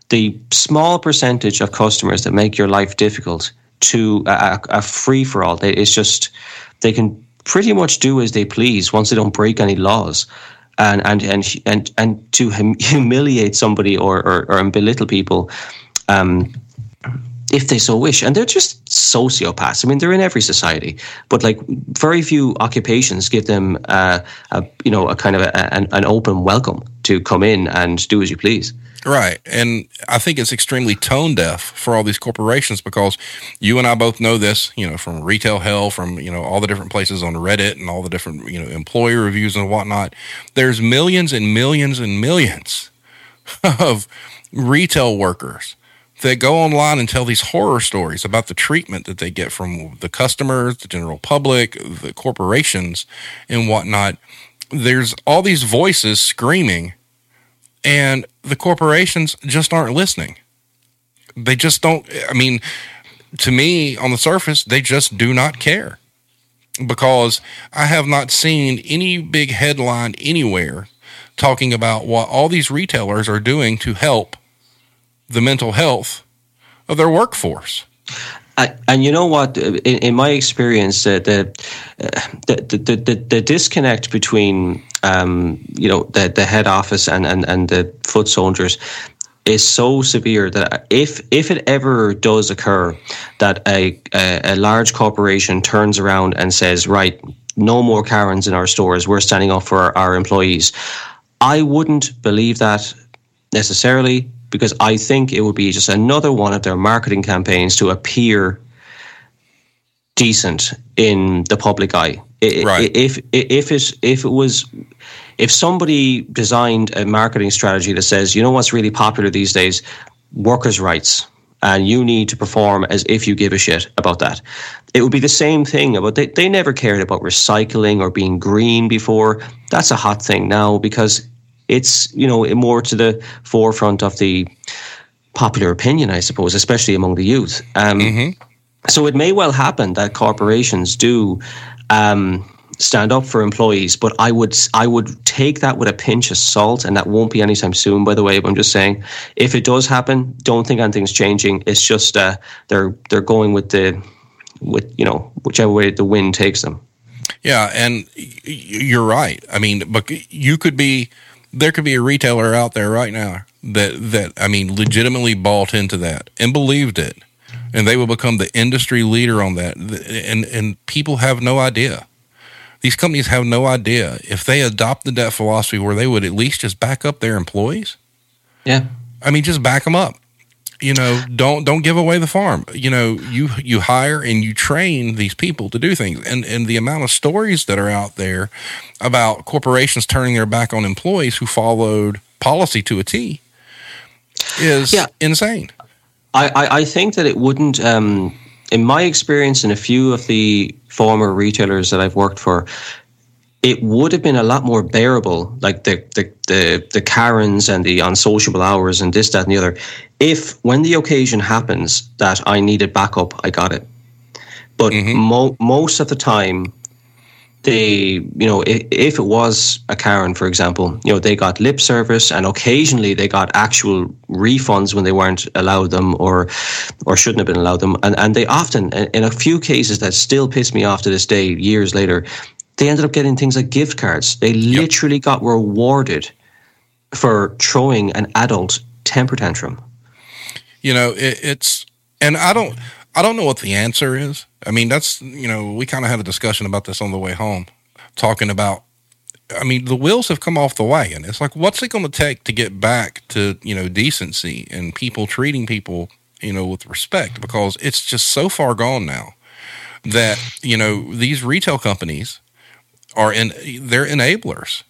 the small percentage of customers that make your life difficult to a, a free for all. It's just they can pretty much do as they please once they don't break any laws. And and and and and to humiliate somebody or, or, or belittle people, um, if they so wish. And they're just sociopaths. I mean, they're in every society, but like very few occupations give them, uh, a, you know, a kind of a, an, an open welcome to come in and do as you please. Right. And I think it's extremely tone deaf for all these corporations because you and I both know this, you know, from retail hell, from, you know, all the different places on Reddit and all the different, you know, employer reviews and whatnot. There's millions and millions and millions of retail workers that go online and tell these horror stories about the treatment that they get from the customers, the general public, the corporations, and whatnot. There's all these voices screaming and the corporations just aren't listening. They just don't. I mean, to me, on the surface, they just do not care because I have not seen any big headline anywhere talking about what all these retailers are doing to help the mental health of their workforce. I, and you know what? In, in my experience, uh, the, uh, the, the, the the disconnect between um, you know the the head office and, and, and the foot soldiers is so severe that if if it ever does occur that a, a, a large corporation turns around and says, right, no more Karens in our stores, we're standing up for our, our employees, I wouldn't believe that necessarily because I think it would be just another one of their marketing campaigns to appear decent in the public eye. Right. If if it if it was if somebody designed a marketing strategy that says, you know what's really popular these days, workers' rights, and you need to perform as if you give a shit about that. It would be the same thing about they, they never cared about recycling or being green before. That's a hot thing now because it's you know more to the forefront of the popular opinion, I suppose, especially among the youth. Um, mm-hmm. So it may well happen that corporations do um, stand up for employees, but I would I would take that with a pinch of salt, and that won't be anytime soon. By the way, but I'm just saying, if it does happen, don't think anything's changing. It's just uh, they're they're going with the with you know whichever way the wind takes them. Yeah, and you're right. I mean, but you could be there could be a retailer out there right now that that I mean legitimately bought into that and believed it, and they will become the industry leader on that. And and people have no idea. These companies have no idea if they adopted that philosophy where they would at least just back up their employees. Yeah, I mean, just back them up you know don't don't give away the farm. You know you you hire and you train these people to do things. And and the amount of stories that are out there about corporations turning their back on employees who followed policy to a T is yeah. insane. I, I, I think that it wouldn't um, in my experience in a few of the former retailers that I've worked for it would have been a lot more bearable, like the the the, the Karens and the unsociable hours and this, that, and the other, if when the occasion happens that I needed backup, I got it. But mm-hmm. mo- most of the time, they, you know, if, if, it was a Karen, for example, you know, they got lip service, and occasionally they got actual refunds when they weren't allowed them, or, or shouldn't have been allowed them, and and they often, in a few cases that still piss me off to this day, years later, they ended up getting things like gift cards. They literally yep. got rewarded for throwing an adult temper tantrum. You know, it, it's, and I don't, I don't know what the answer is. I mean, that's, you know, we kind of had a discussion about this on the way home, talking about, I mean, the wheels have come off the wagon. It's like, what's it going to take to get back to, you know, decency and people treating people, you know, with respect? Because it's just so far gone now that, you know, these retail companies, are in they're enablers.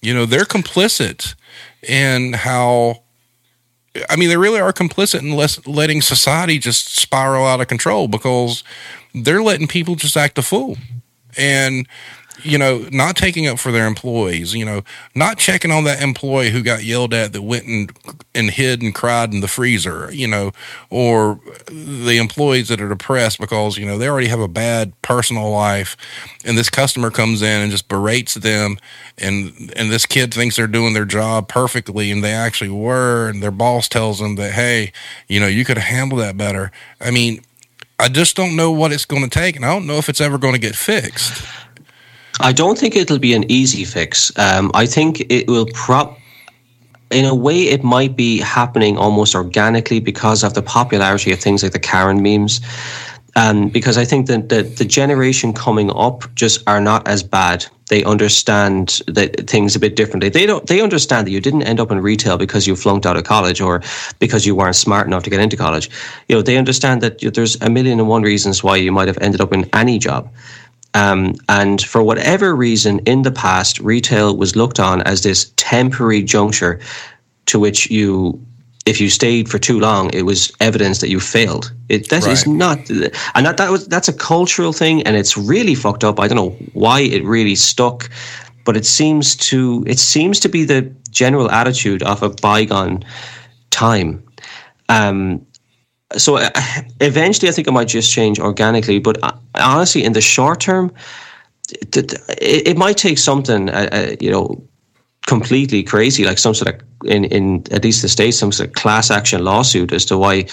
You know, they're complicit in how I mean, they really are complicit in less, letting society just spiral out of control because they're letting people just act a fool. And you know, not taking up for their employees, you know, not checking on that employee who got yelled at that went and, and hid and cried in the freezer, you know, or the employees that are depressed because, you know, they already have a bad personal life and this customer comes in and just berates them and and this kid thinks they're doing their job perfectly and they actually were and their boss tells them that hey, you know, you could handle that better. I mean, I just don't know what it's going to take and I don't know if it's ever going to get fixed. I don't think it'll be an easy fix. Um, I think it will prop. In a way, it might be happening almost organically because of the popularity of things like the Karen memes. Um, because I think that the, the generation coming up just are not as bad. They understand that things a bit differently. They don't. They understand that you didn't end up in retail because you flunked out of college or because you weren't smart enough to get into college. You know, they understand that there's a million and one reasons why you might have ended up in any job. Um, and for whatever reason, in the past, retail was looked on as this temporary juncture to which you if you stayed for too long, it was evidence that you failed. It that right. is not, and that that was that's a cultural thing, and it's really fucked up. I don't know why it really stuck, but it seems to it seems to be the general attitude of a bygone time. Um, so uh, eventually, I think it might just change organically. But uh, honestly, in the short term, it, might take something, uh, you know, completely crazy, like some sort of in in at least the states, some sort of class action lawsuit as to why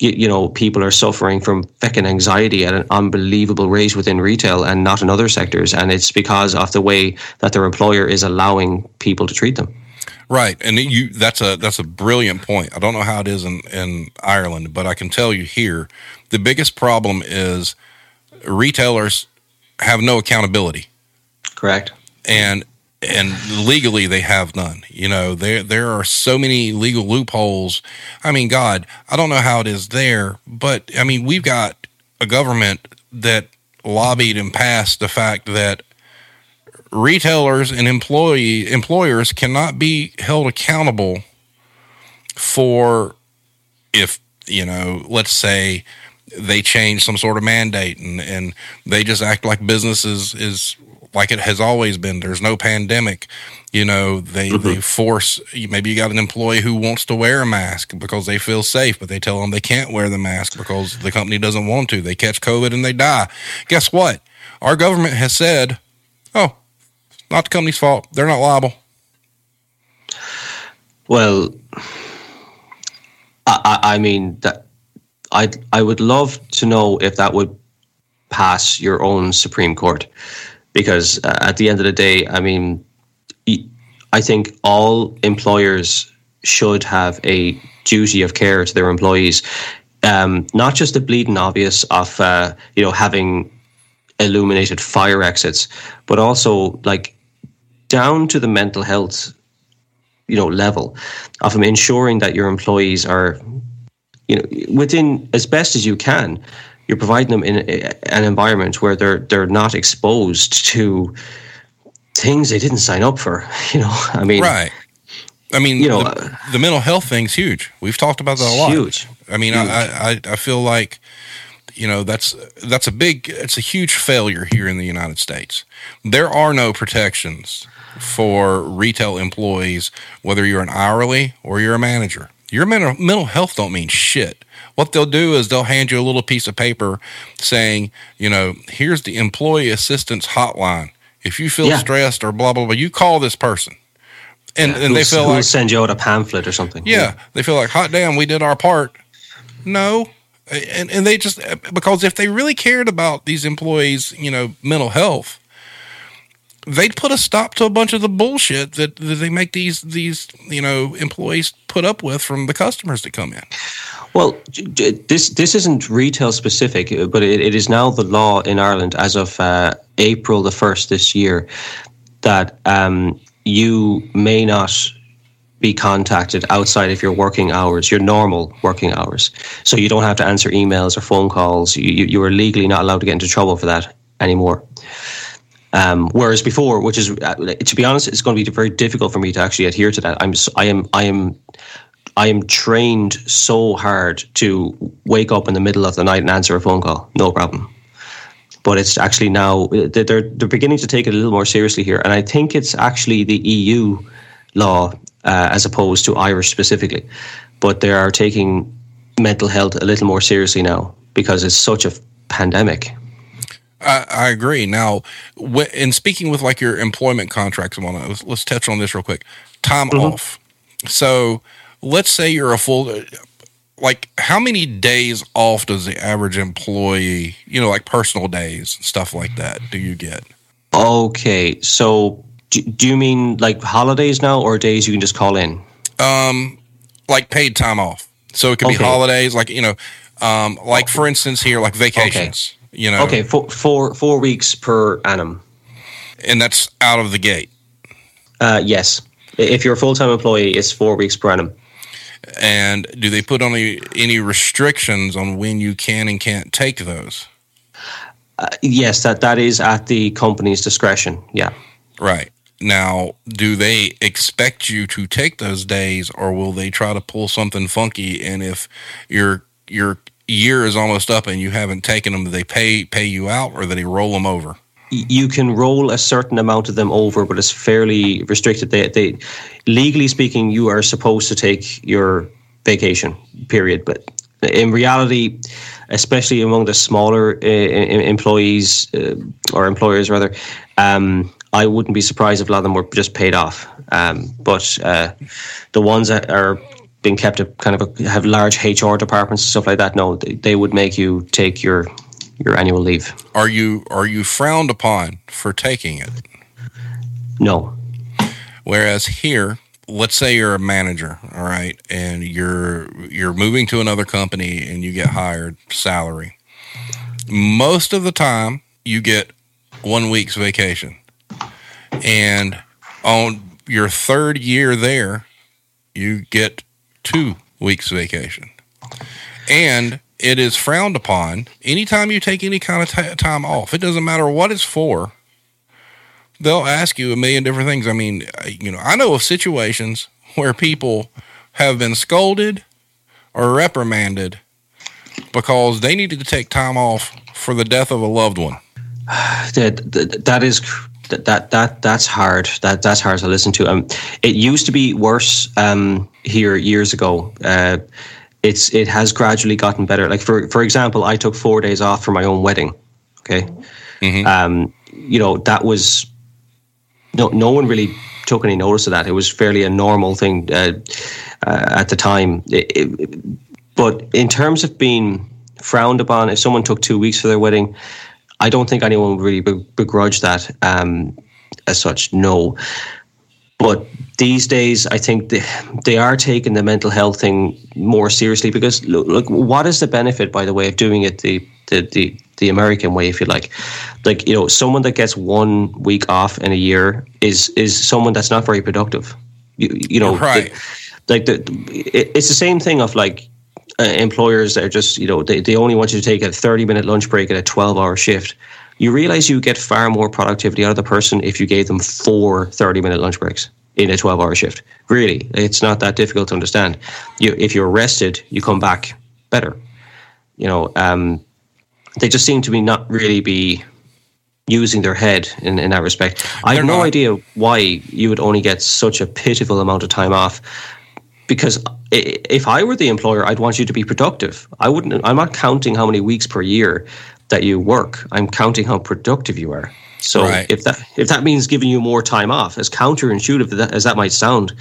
you, you know people are suffering from fucking anxiety at an unbelievable rate within retail and not in other sectors, and it's because of the way that their employer is allowing people to treat them. Right, and you that's a that's a brilliant point. I don't know how it is in in Ireland, but I can tell you here, the biggest problem is retailers have no accountability. Correct. And and legally they have none. You know, there there are so many legal loopholes. I mean, God, I don't know how it is there, but I mean, we've got a government that lobbied and passed the fact that retailers and employee employers cannot be held accountable for if you know, let's say they change some sort of mandate and, and they just act like business is, is like it has always been. There's no pandemic. You know, they, mm-hmm. they force, maybe you got an employee who wants to wear a mask because they feel safe, but they tell them they can't wear the mask because the company doesn't want to. They catch COVID and they die. Guess what? Our government has said, not the company's fault. They're not liable. Well, I, I mean that I I would love to know if that would pass your own Supreme Court because uh, at the end of the day, I mean, I think all employers should have a duty of care to their employees, um, not just the bleeding obvious of uh, you know having illuminated fire exits, but also like down to the mental health you know level of ensuring that your employees are you know within as best as you can you're providing them in an environment where they're they're not exposed to things they didn't sign up for. You know, I mean, right. I mean, you know, the, the mental health thing's huge. We've talked about that a lot. Huge. I mean, huge. I, I I feel like you know that's that's a big it's a huge failure here in the United States. There are no protections for retail employees, whether you're an hourly or you're a manager. Your mental mental health don't mean shit what they'll do is they'll hand you a little piece of paper saying, you know, here's the employee assistance hotline. If you feel yeah. stressed or blah blah blah, you call this person. And yeah, and they feel like send you out a pamphlet or something. Yeah, yeah, they feel like hot damn, we did our part. No, and and they just uh, because if they really cared about these employees, you know, mental health, they'd put a stop to a bunch of the bullshit that, that they make these these you know employees put up with from the customers that come in. Well, this this isn't retail specific, but it, it is now the law in Ireland as of uh, April the first this year that um, you may not be contacted outside of your working hours, your normal working hours. So you don't have to answer emails or phone calls. You, you are legally not allowed to get into trouble for that anymore. Um, whereas before, which is uh, to be honest, it's going to be very difficult for me to actually adhere to that. I'm I am I am I am trained so hard to wake up in the middle of the night and answer a phone call, no problem. But it's actually now they're they're beginning to take it a little more seriously here, and I think it's actually the EU law uh, as opposed to Irish specifically. But they are taking mental health a little more seriously now because it's such a pandemic. I, I agree. Now, in speaking with like your employment contracts and whatnot, let's, let's touch on this real quick. Time mm-hmm. off. So let's say you're a full like how many days off does the average employee you know like personal days stuff like that do you get okay so do, do you mean like holidays now or days you can just call in um like paid time off so it could okay. be holidays like you know Um, like for instance, here, like vacations. You know, Okay, four, four, four weeks per annum. and that's out of the gate. Uh, yes. If you're a full time employee, it's four weeks per annum. And do they put any any restrictions on when you can and can't take those? Yes, that, that is at the company's discretion. Yeah. Right. Now, do they expect you to take those days or will they try to pull something funky and if your your year is almost up and you haven't taken them, do they pay pay you out or do they roll them over? You can roll a certain amount of them over, but it's fairly restricted. They, they, legally speaking, you are supposed to take your vacation period, but in reality, especially among the smaller uh, employees uh, or employers rather, um, I wouldn't be surprised if a lot of them were just paid off. Um, but uh, the ones that are being kept at kind of a, have large HR departments and stuff like that, no, they, they would make you take your your annual leave. Are you are you frowned upon for taking it? No. Whereas here, let's say you're a manager, all right, and you're you're moving to another company and you get hired salary. Most of the time, you get one week's vacation, and on your third year there, you get two weeks vacation, and it is frowned upon anytime you take any kind of ti time off. It doesn't matter what it's for they'll ask you a million different things. I mean, you know, I know of situations where people have been scolded or reprimanded because they needed to take time off for the death of a loved one. that that, that is that, that that that's hard. That that's hard to listen to. Um, it used to be worse um, here years ago. Uh, it's it has gradually gotten better. Like for for example, I took four days off for my own wedding. Okay, um, you know that was no no one really took any notice of that. It was fairly a normal thing uh, uh, at the time. It- it- but in terms of being frowned upon, if someone took two weeks for their wedding, I don't think anyone would really begrudge that um, as such. No, but these days, I think they, they are taking the mental health thing more seriously because look, look, what is the benefit, by the way, of doing it the the, the the American way, if you like? Like you know, someone that gets one week off in a year is is someone that's not very productive. You, you know, Right. the- like the it, it's the same thing of like uh, employers that are just you know they, they only want you to take a 30 minute lunch break at a 12 hour shift. You realize you get far more productivity out of the person if you gave them four 30 minute lunch breaks in a 12 hour shift. Really it's not that difficult to understand. You if you're rested you come back better. You know um, they just seem to be not really be using their head in, in that respect. I have no idea why you would only get such a pitiful amount of time off because if I were the employer, I'd want you to be productive. I wouldn't. I'm not counting how many weeks per year that you work. I'm counting how productive you are. So Right. if that if that means giving you more time off, as counterintuitive as that might sound,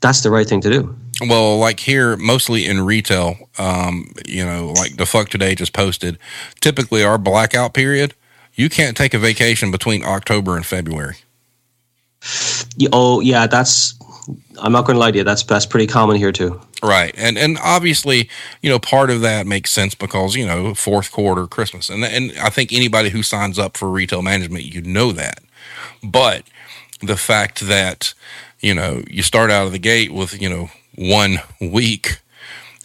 that's the right thing to do. Well, like here, mostly in retail, um, you know, like Defunct Today just posted. Typically, our blackout period, you can't take a vacation between October and February. Oh yeah, that's. I'm not going to lie to you. That's that's pretty common here too. Right. And and obviously, you know, part of that makes sense because, you know, fourth quarter Christmas. And and I think anybody who signs up for retail management, you know that. But the fact that, you know, you start out of the gate with, you know, one week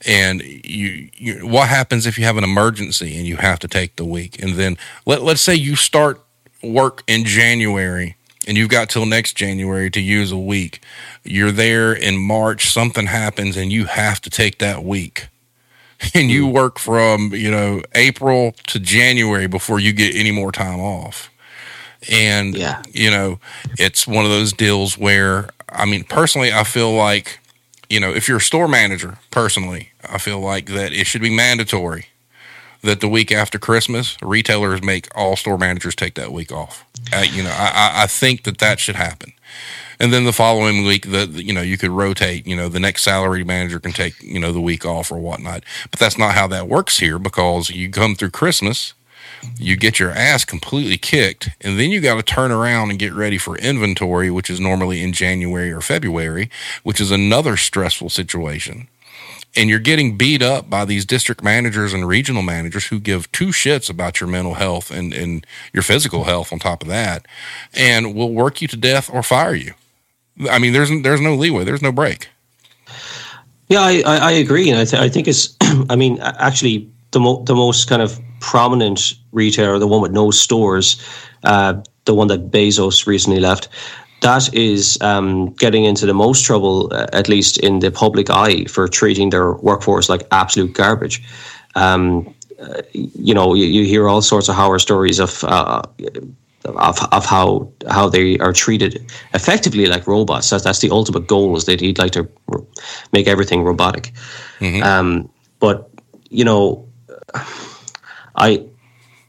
and you, you what happens if you have an emergency and you have to take the week and then let, let's say you start work in January and you've got till next January to use a week. You're there in March, something happens and you have to take that week. And you hmm. work from, you know, April to January before you get any more time off. And Yeah. you know, it's one of those deals where I mean, personally I feel like, you know, if you're a store manager, personally, I feel like that it should be mandatory that the week after Christmas, retailers make all store managers take that week off. Uh, you know, I, I- think that that should happen. And then the following week, the- you know you could rotate. You know, the next salary manager can take you know the week off or whatnot. But that's not how that works here because you come through Christmas, you get your ass completely kicked, and then you got to turn around and get ready for inventory, which is normally in January or February, which is another stressful situation and you're getting beat up by these district managers and regional managers who give two shits about your mental health and, and your physical health on top of that, and will work you to death or fire you. I mean, there's there's no leeway, there's no break. Yeah, I, I, I agree, and I, th- I think it's. I mean, actually, the mo- the most kind of prominent retailer, the one with no stores, uh, the one that Bezos recently left, that is um, getting into the most trouble, uh, at least in the public eye, for treating their workforce like absolute garbage. Um, uh, you know, you, you, hear all sorts of horror stories of. Uh, of, of how how they are treated effectively like robots. That's, that's the ultimate goal is that he'd like to make everything robotic. Mm-hmm. Um, but you know, I,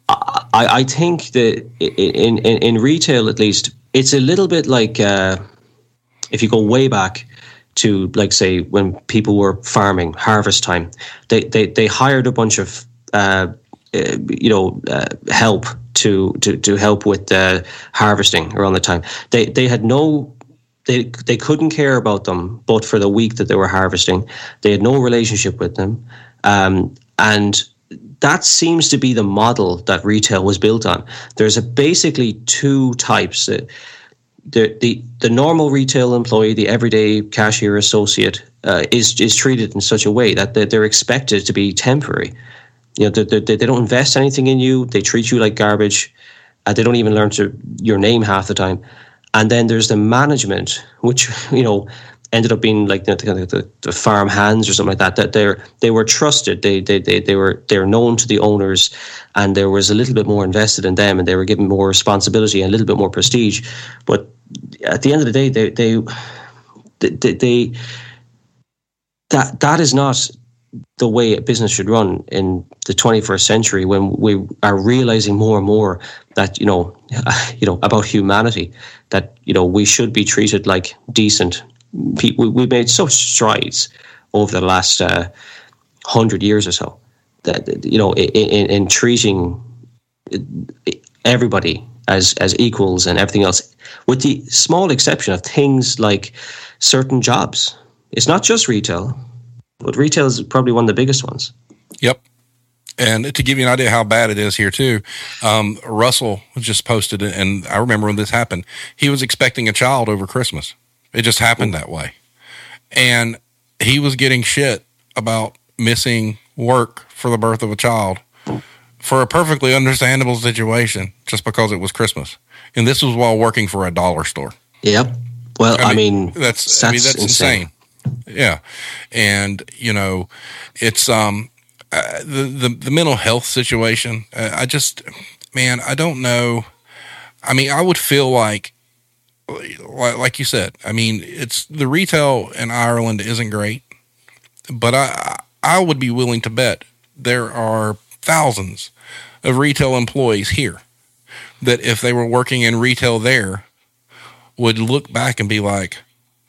I I think that in, in in retail at least it's a little bit like uh, if you go way back to like say when people were farming harvest time, they they, they hired a bunch of uh, you know uh, help to to to help with uh, harvesting around the time. They they had no they they couldn't care about them, but for the week that they were harvesting, they had no relationship with them, um, and that seems to be the model that retail was built on. There's basically two types. Uh, the, the the normal retail employee, the everyday cashier associate, uh, is is treated in such a way that they're expected to be temporary. You know, they, they, they don't invest anything in you. They treat you like garbage. Uh, they don't even learn to your name half the time. And then there's the management, which you know ended up being like the, the, the, farm hands or something like that. That they they were trusted. They, they they they were they were known to the owners, and there was a little bit more invested in them, and they were given more responsibility and a little bit more prestige. But at the end of the day, they they they, they that that is not the way a business should run in the 21st century when we are realizing more and more that you know you know about humanity that you know we should be treated like decent people, we made such strides over the last uh, hundred years or so that you know in, in treating everybody as as equals and everything else, with the small exception of things like certain jobs. It's not just retail, but retail is probably one of the biggest ones. Yep. And to give you an idea how bad it is here too, um, Russell just posted and I remember when this happened. He was expecting a child over Christmas, it just happened that way. And he was getting shit about missing work for the birth of a child for a perfectly understandable situation just because it was Christmas. And this was while working for a dollar store. Yep. Well, I mean, I mean that's, that's, I mean, that's insane. insane. Yeah. And, you know, it's, um, uh, the, the, the mental health situation. Uh, I just, man, I don't know. I mean, I would feel like like you said, I mean, it's the retail in Ireland isn't great, but I I would be willing to bet there are thousands of retail employees here that if they were working in retail there would look back and be like,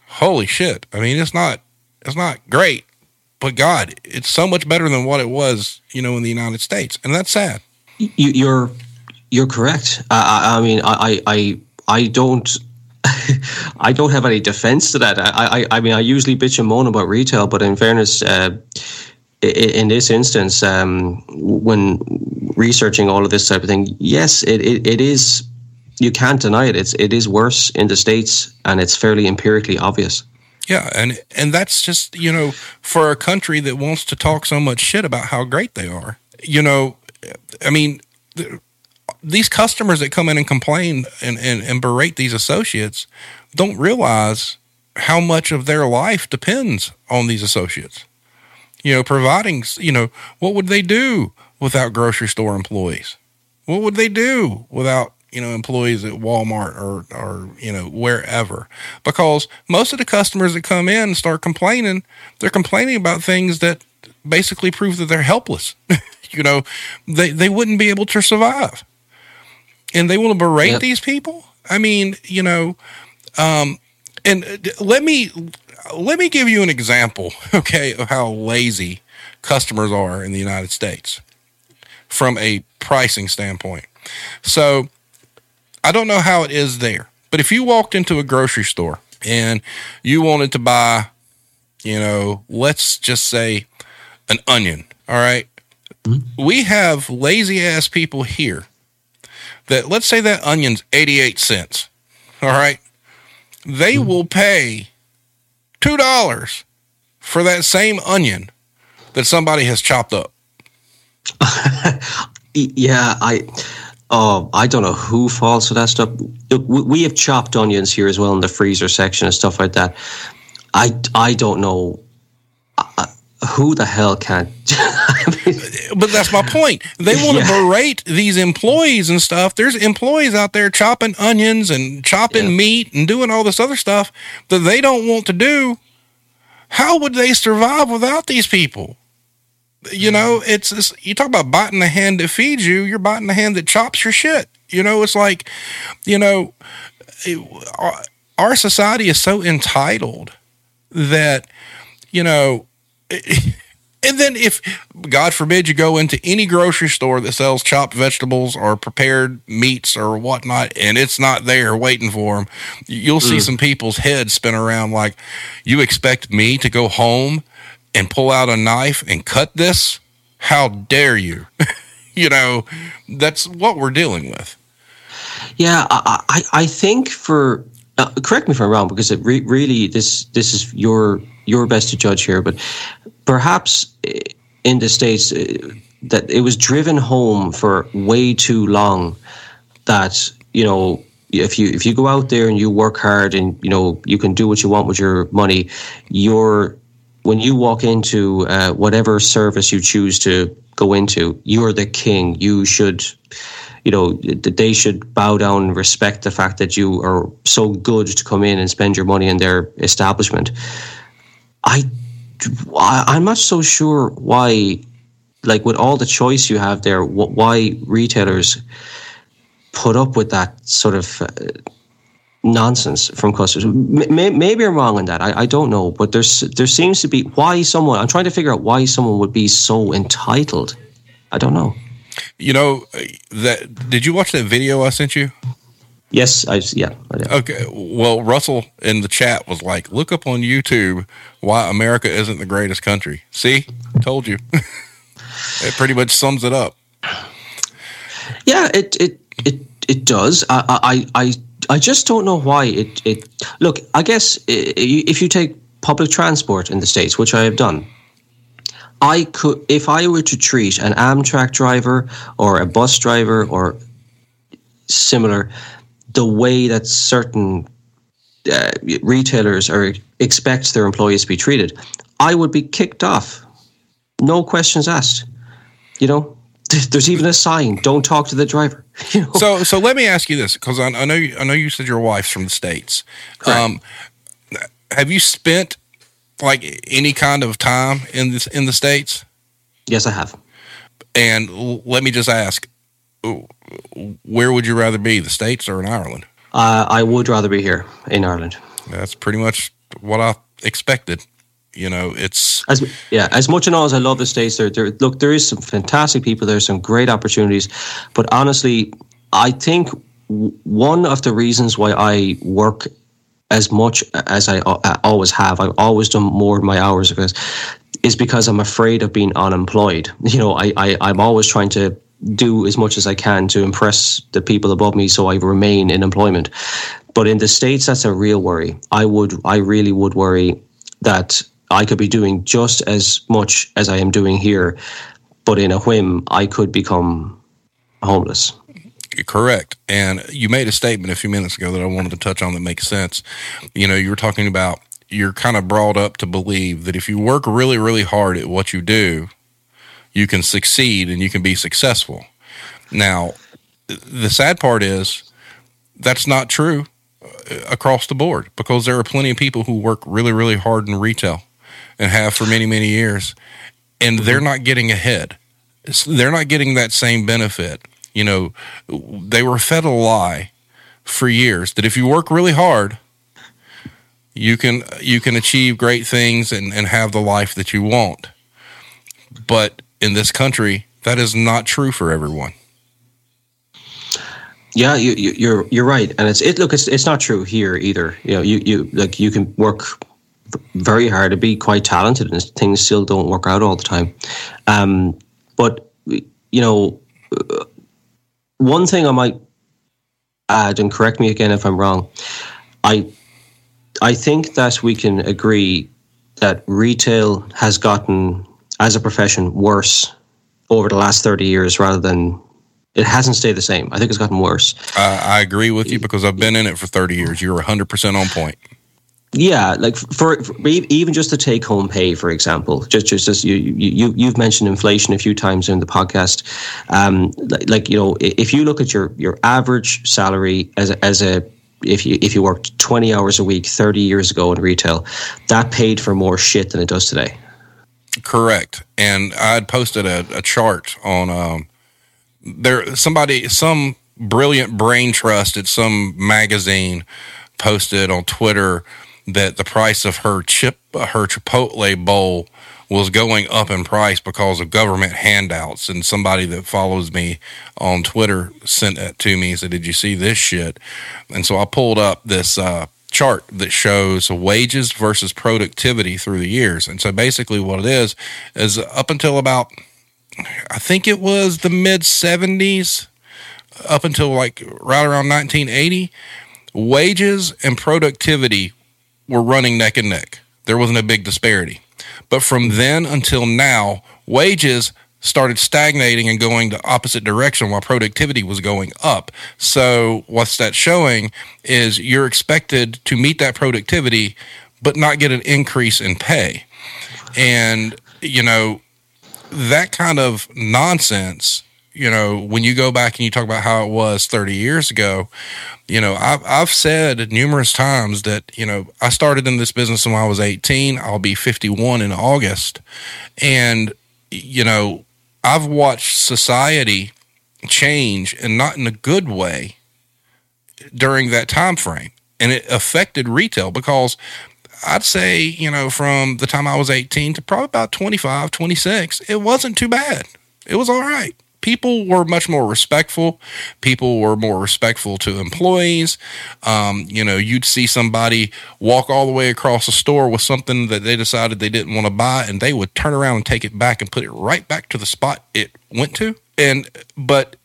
"Holy shit!" I mean, it's not it's not great, but God, it's so much better than what it was, you know, in the United States, and that's sad. You, are you're correct. I, I mean, I I I don't I don't have any defense to that. I, I, I mean, I usually bitch and moan about retail, but in fairness, uh, in this instance, um, when researching all of this type of thing, yes, it, it, it is. You can't deny it. It's it is worse in the states, and it's fairly empirically obvious. Yeah, and and that's just you know for a country that wants to talk so much shit about how great they are. You know, I mean, these customers that come in and complain and, and, and berate these associates don't realize how much of their life depends on these associates. You know, providing, you know, what would they do without grocery store employees? What would they do without, you know, employees at Walmart or, or, you know, wherever? Because most of the customers that come in and start complaining, they're complaining about things that basically prove that they're helpless. you know, they, they wouldn't be able to survive and they want to berate yep. these people. I mean, you know, um, and let me let me give you an example, okay, of how lazy customers are in the United States from a pricing standpoint. So, I don't know how it is there, but if you walked into a grocery store and you wanted to buy you know, let's just say an onion. All right? We have lazy ass people here that let's say that onion's 88 cents. All right? They hmm. will pay $2 for that same onion that somebody has chopped up. Yeah, I. Oh, I don't know who falls for that stuff. We- have chopped onions here as well in the freezer section and stuff like that. I, I don't know who the hell. I mean, But that's my point. They want to Yeah. berate these employees and stuff. There's employees out there chopping onions and chopping Yeah. meat and doing all this other stuff that they don't want to do. How would they survive without these people? You hmm. know, it's, it's you talk about biting the hand that feeds you. You're biting the hand that chops your shit. You know, it's like, you know, it- our, our society is so entitled that, you know, and then if God forbid you go into any grocery store that sells chopped vegetables or prepared meats or whatnot, and it's not there waiting for them, you'll see some people's heads spin around like, you expect me to go home and pull out a knife and cut this? How dare you? you know, that's what we're dealing with. Yeah, I, I, I think for uh, correct me if I'm wrong because it re- really this this is your your best to judge here, but perhaps in the states uh, that it was driven home for way too long that you know if you if you go out there and you work hard and you know you can do what you want with your money, you're when you walk into uh, whatever service you choose to go into, you're the king. You should you know, they should bow down and respect the fact that you are so good to come in and spend your money in their establishment. I, I I'm not so sure why, like with all the choice you have there, why retailers put up with that sort of uh, nonsense from customers. Maybe I'm wrong on that. I, I don't know, but there's there seems to be why someone. I'm trying to figure out why someone would be so entitled. I don't know. You know, that did you watch that video I sent you? Yes, I yeah. I. Okay. Well, Russell in the chat was like, look up on YouTube why America isn't the greatest country. See, told you. it pretty much sums it up. Yeah, it it it it does. I I I I just don't know why it it. Look, I guess if you take public transport in the states, which I have done, I could if I were to treat an Amtrak driver or a bus driver or similar the way that certain uh, retailers are expect their employees to be treated, I would be kicked off. No questions asked. You know, there's even a sign: "Don't talk to the driver." You know? So, so let me ask you this, because I, I know you, I know you said your wife's from the states. Um, have you spent like any kind of time in this in the states? yes, I have. And let me just ask, where would you rather be, the states or in Ireland? Uh, I would rather be here in Ireland. That's pretty much what I expected. You know, it's As yeah, as much and all as I love the states, there, there look there is some fantastic people. There's some great opportunities, but honestly, I think w- one of the reasons why I work as much as I uh, always have, I've always done more of my hours of this, is because I'm afraid of being unemployed. You know, I, I I'm always trying to do as much as I can to impress the people above me, so I remain in employment. But in the states, that's a real worry. I would, I really would worry that I could be doing just as much as I am doing here, but in a whim, I could become homeless. Correct. And you made a statement a few minutes ago that I wanted to touch on that makes sense. You know, you were talking about you're kind of brought up to believe that if you work really, really hard at what you do, you can succeed and you can be successful. Now, the sad part is that's not true uh, across the board because there are plenty of people who work really, really hard in retail and have for many, many years, and they're not getting ahead. They're not getting that same benefit. You know, they were fed a lie for years that if you work really hard, you can you can achieve great things and, and have the life that you want. But in this country, that is not true for everyone. Yeah, you, you, you're you're right, and it's it. Look, it's it's not true here either. You know, you you like you can work very hard to be quite talented, and things still don't work out all the time. Um, but you know, uh, one thing I might add, and correct me again if I'm wrong. I I think that we can agree that retail has gotten, as a profession, worse over the last 30 years rather than it hasn't stayed the same. I think it's gotten worse. Uh, I agree with you because I've been in it for 30 years. You're 100% on point. Yeah, like for, for, even just the take home pay, for example, just just as you you you've mentioned inflation a few times in the podcast. Um, like, like you know, if you look at your your average salary as a, as a if you if you worked 20 hours a week 30 years ago in retail, that paid for more shit than it does today. Correct. And I had posted a, a chart on um, there somebody some brilliant brain trust at some magazine posted on Twitter that the price of her chip her Chipotle bowl was going up in price because of government handouts. And somebody that follows me on Twitter sent it to me and said, Did you see this shit? And so I pulled up this uh, chart that shows wages versus productivity through the years. And so basically, what it is, is up until about, I think it was the mid 70s, up until like right around 1980, wages and productivity were running neck and neck. There wasn't a big disparity. But from then until now, wages started stagnating and going the opposite direction while productivity was going up. So what's that showing is you're expected to meet that productivity but not get an increase in pay. And you know, that kind of nonsense you know, when you go back and you talk about how it was 30 years ago, you know, I've, I've said numerous times that, you know, I started in this business when I was 18. I'll be 51 in August. And, you know, I've watched society change and not in a good way during that time frame. And it affected retail because I'd say, you know, from the time I was 18 to probably about 25, 26, it wasn't too bad. It was all right people were much more respectful. People were more respectful to employees. Um, you know, you'd see somebody walk all the way across the store with something that they decided they didn't want to buy, and they would turn around and take it back and put it right back to the spot it went to. And, but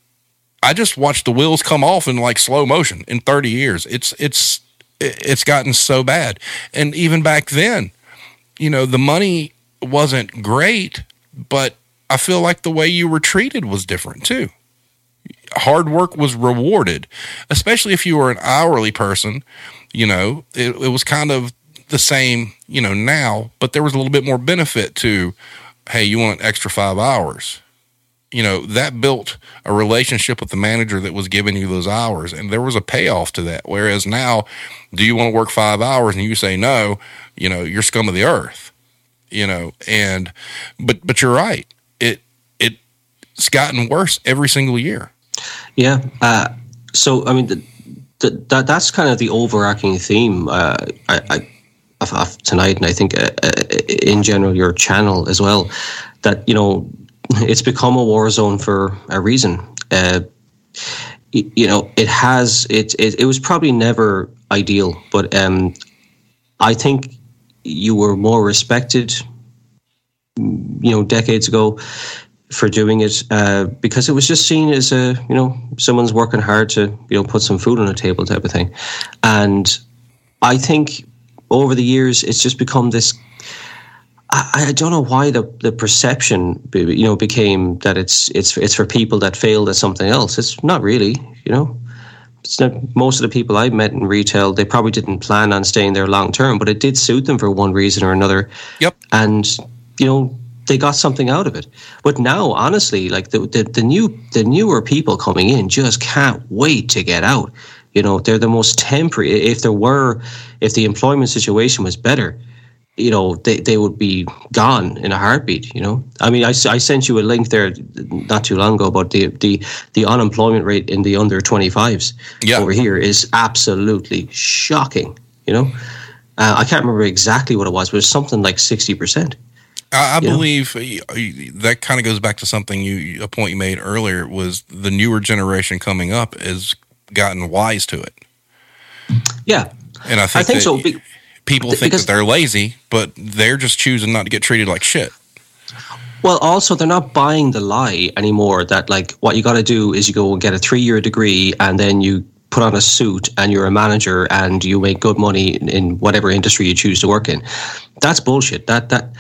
I just watched the wheels come off in like slow motion in 30 years. It's, it's, it's gotten so bad. And even back then, you know, the money wasn't great, but I feel like the way you were treated was different too. Hard work was rewarded, especially if you were an hourly person. You know, it, it was kind of the same, you know, now, but there was a little bit more benefit to, hey, you want extra five hours. You know, that built a relationship with the manager that was giving you those hours, and there was a payoff to that. Whereas now, do you want to work five hours and you say no, you know, you're scum of the earth, you know, and, but, but you're right it's gotten worse every single year. Yeah. Uh, so I mean, the, the, that that's kind of the overarching theme. Uh, I, I of, of, tonight, and I think uh, uh in general your channel as well. That you know, it's become a war zone for a reason. Uh, you know, it has. It, it it was probably never ideal, but um, I think you were more respected you know decades ago for doing it uh, because it was just seen as a you know someone's working hard to you know put some food on the table type of thing, and I think over the years it's just become this. I, I don't know why the, the perception you know became that it's it's it's for people that failed at something else. It's not really you know. It's not, most of the people I've met in retail, they probably didn't plan on staying there long term, but it did suit them for one reason or another. Yep. And you know, they got something out of it. But now, honestly, like the, the, the new the newer people coming in just can't wait to get out. You know, they're the most temporary. If there were, if the employment situation was better, you know, they, they would be gone in a heartbeat. You know, I mean, I, I sent you a link there not too long ago about the the, the unemployment rate in the under twenty fives yeah. over here is absolutely shocking. You know, uh, I can't remember exactly what it was, but it's something like sixty percent. I, I believe uh, that kind of goes back to something you a point you made earlier was the newer generation coming up has gotten wise to it. Yeah, and I think, I think so. people think that they're lazy, but they're just choosing not to get treated like shit. Well, also they're not buying the lie anymore. That like what you got to do is you go and get a three-year degree, and then you put on a suit, and you're a manager, and you make good money in, in whatever industry you choose to work in. That's bullshit. That that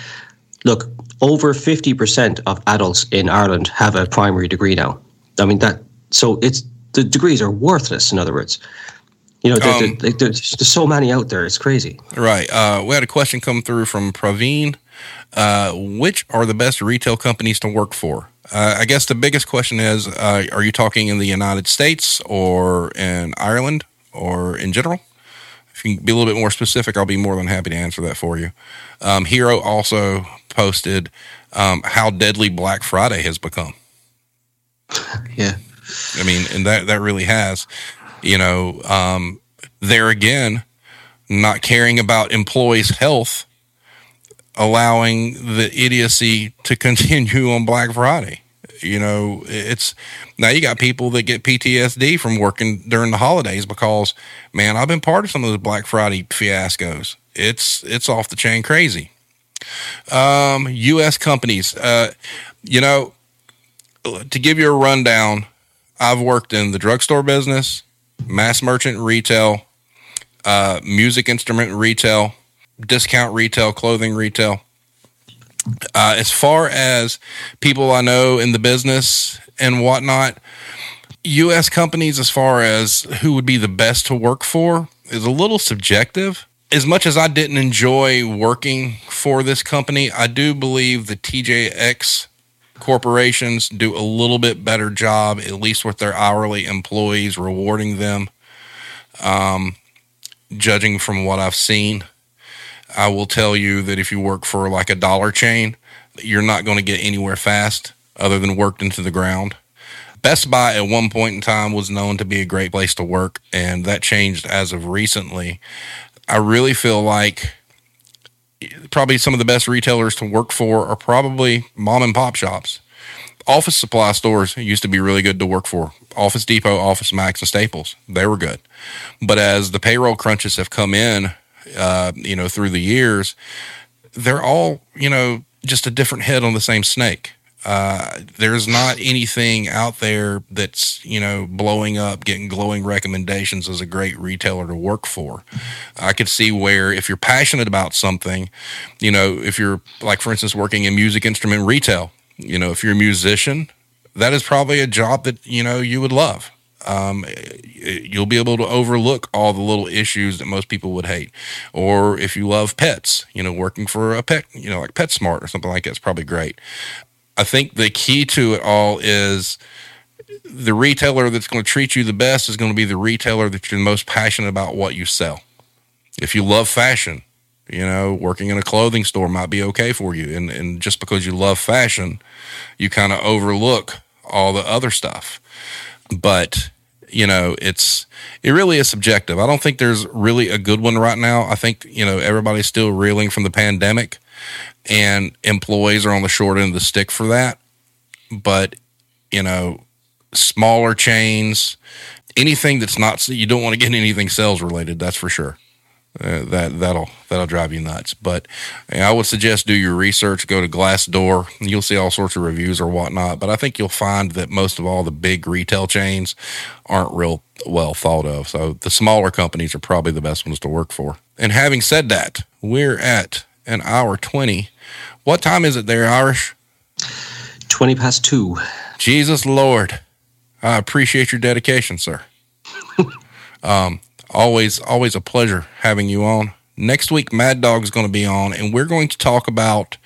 look over fifty percent of adults in Ireland have a primary degree now. I mean that. So it's the degrees are worthless. In other words, you know, there- there- Um, like, there's, there's so many out there. It's crazy. Right. Uh, we had a question come through from Praveen. Uh, which are the best retail companies to work for? Uh, I guess the biggest question is uh, are you talking in the United States or in Ireland or in general? If you can be a little bit more specific, I'll be more than happy to answer that for you. Um, Hero also posted um, how deadly Black Friday has become. Yeah. I mean, and that that really has, you know, um, there again, not caring about employees' health, allowing the idiocy to continue on Black Friday. You know, it's now you got people that get PTSD from working during the holidays because, man, I've been part of some of those Black Friday fiascos. It's it's off the chain crazy. Um, U.S. companies, uh, you know, to give you a rundown, I've worked in the drugstore business, mass merchant retail, uh, music instrument retail, discount retail, clothing retail. Uh, as far as people I know in the business and whatnot, U.S. companies, as far as who would be the best to work for, is a little subjective. As much as I didn't enjoy working for this company, I do believe the TJX corporations do a little bit better job, at least with their hourly employees, rewarding them. Um, judging from what I've seen, I will tell you that if you work for like a dollar chain, you're not going to get anywhere fast other than worked into the ground. Best Buy at one point in time was known to be a great place to work, and that changed as of recently. I really feel like probably some of the best retailers to work for are probably mom and pop shops. Office supply stores used to be really good to work for. Office Depot, Office Max, and Staples, they were good. But as the payroll crunches have come in, uh, you know, through the years, they're all, you know, just a different head on the same snake. Uh, there's not anything out there that's you know blowing up, getting glowing recommendations as a great retailer to work for. I could see where if you're passionate about something, you know, if you're like for instance working in music instrument retail, you know, if you're a musician, that is probably a job that you know you would love. Um, you'll be able to overlook all the little issues that most people would hate. Or if you love pets, you know, working for a pet, you know, like PetSmart or something like that's probably great. I think the key to it all is the retailer that's going to treat you the best is going to be the retailer that you're most passionate about what you sell. If you love fashion, you know, working in a clothing store might be okay for you. And, and just because you love fashion, you kind of overlook all the other stuff. But, you know, it's, it really is subjective. I don't think there's really a good one right now. I think, you know, everybody's still reeling from the pandemic and employees are on the short end of the stick for that. But, you know, smaller chains, anything that's not, you don't want to get anything sales related, that's for sure. Uh, that that'll that'll drive you nuts. But I would suggest do your research. Go to Glassdoor. You'll see all sorts of reviews or whatnot. But I think you'll find that most of all the big retail chains aren't real well thought of. So the smaller companies are probably the best ones to work for. And having said that, we're at an hour twenty. What time is it there, Irish? 20 past two. Jesus Lord, I appreciate your dedication, sir. um, always, always a pleasure having you on. Next week, Mad Dog's going to be on, and we're going to talk about.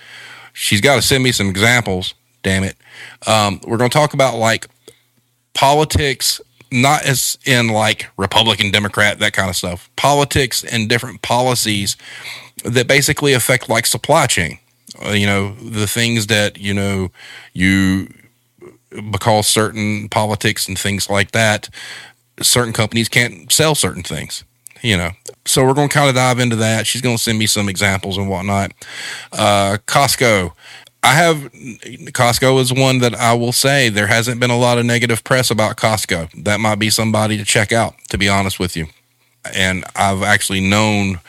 She's got to send me some examples. Damn it, um, we're going to talk about like politics, not as in like Republican, Democrat, that kind of stuff. Politics and different policies that basically affect like supply chain. Uh, you know, the things that you know you because certain politics and things like that, certain companies can't sell certain things, you know. So we're going to kind of dive into that. She's going to send me some examples and whatnot. Uh, Costco. I have Costco is one that I will say there hasn't been a lot of negative press about Costco. That might be somebody to check out, to be honest with you. And I've actually known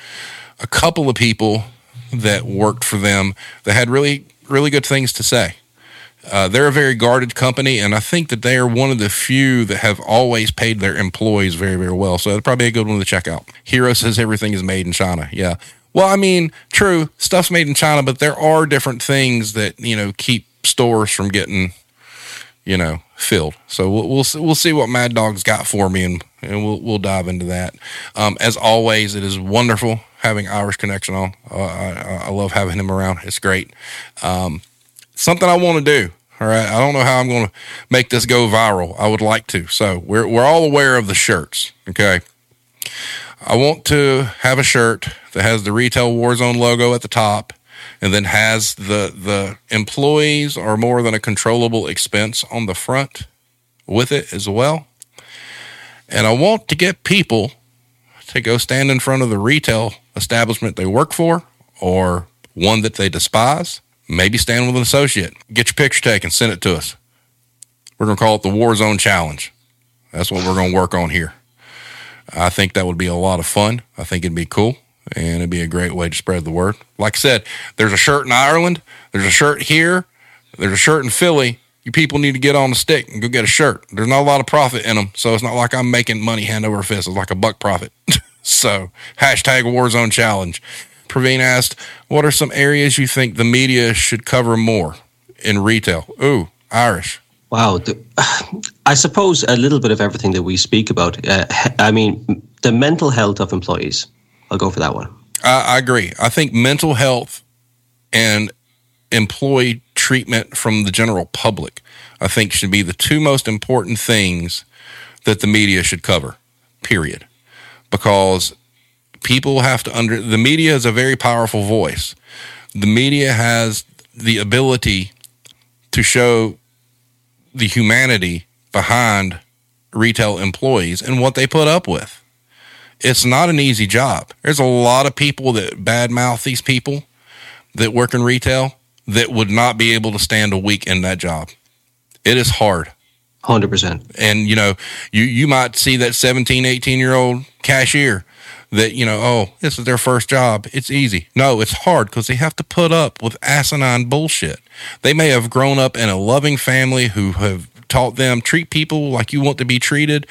a couple of people that worked for them that had really, really good things to say. Uh, they're a very guarded company, and I think that they are one of the few that have always paid their employees very, very well. So they're probably a good one to check out. Hero says everything is made in China. Yeah. Well, I mean, true, stuff's made in China, but there are different things that you know keep stores from getting, you know, filled. So we'll we'll, we'll see what Mad Dog's got for me, and, and we'll we'll dive into that. Um, as always, it is wonderful having Irish Connection on. Uh, I, I, love having him around. It's great. Um, something I want to do. All right. I don't know how I'm going to make this go viral. I would like to. So we're, we're all aware of the shirts. Okay. I want to have a shirt that has the retail Warzone logo at the top and then has the, the employees are more than a controllable expense on the front with it as well. And I want to get people to go stand in front of the retail establishment they work for or one that they despise. Maybe stand with an associate. Get your picture taken, send it to us. We're going to call it the War Zone Challenge. That's what we're going to work on here. I think that would be a lot of fun. I think it'd be cool and it'd be a great way to spread the word. Like I said, there's a shirt in Ireland, there's a shirt here, there's a shirt in Philly. You people need to get on the stick and go get a shirt. There's not a lot of profit in them, so it's not like I'm making money hand over fist. It's like a buck profit. so hashtag Warzone Challenge. Praveen asked, "What are some areas you think the media should cover more in retail?" Ooh, Irish. Wow, the, I suppose a little bit of everything that we speak about. Uh, I mean, the mental health of employees. I'll go for that one. I, I agree. I think mental health and employee treatment from the general public, I think, should be the two most important things that the media should cover. Period because people have to under the media is a very powerful voice. The media has the ability to show the humanity behind retail employees and what they put up with. It's not an easy job. There's a lot of people that badmouth these people that work in retail that would not be able to stand a week in that job. It is hard. Hundred percent. And you know, you you might see that 17, 18 year old cashier that you know, oh, this is their first job. It's easy. No, it's hard because they have to put up with asinine bullshit. They may have grown up in a loving family who have taught them treat people like you want to be treated,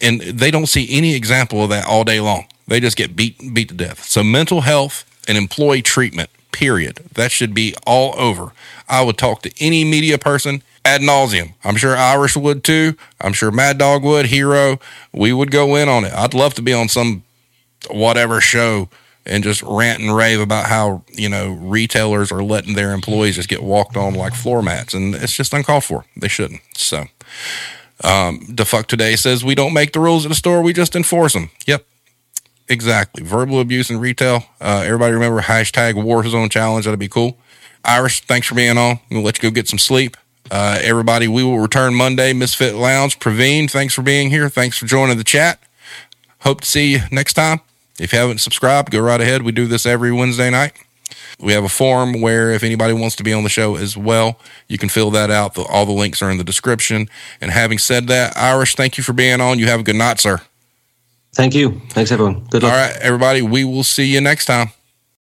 and they don't see any example of that all day long. They just get beat beat to death. So mental health and employee treatment, period. That should be all over. I would talk to any media person ad nauseum. I'm sure Irish would too. I'm sure Mad Dog would, Hero. We would go in on it. I'd love to be on some whatever show and just rant and rave about how, you know, retailers are letting their employees just get walked on like floor mats. And it's just uncalled for. They shouldn't. So, um, Defunct Today says we don't make the rules at the store, we just enforce them. Yep. Exactly. Verbal abuse in retail. Uh, everybody remember hashtag Warzone Challenge. That'd be cool. Irish, thanks for being on. We'll let you go get some sleep. Uh, everybody, we will return Monday. Misfit Lounge. Praveen, thanks for being here. Thanks for joining the chat. Hope to see you next time. If you haven't subscribed, go right ahead. We do this every Wednesday night. We have a form where if anybody wants to be on the show as well, you can fill that out. all the links are in the description. And having said that, Irish, thank you for being on. You have a good night, sir. Thank you. Thanks, everyone. Good luck. All right, everybody. We will see you next time.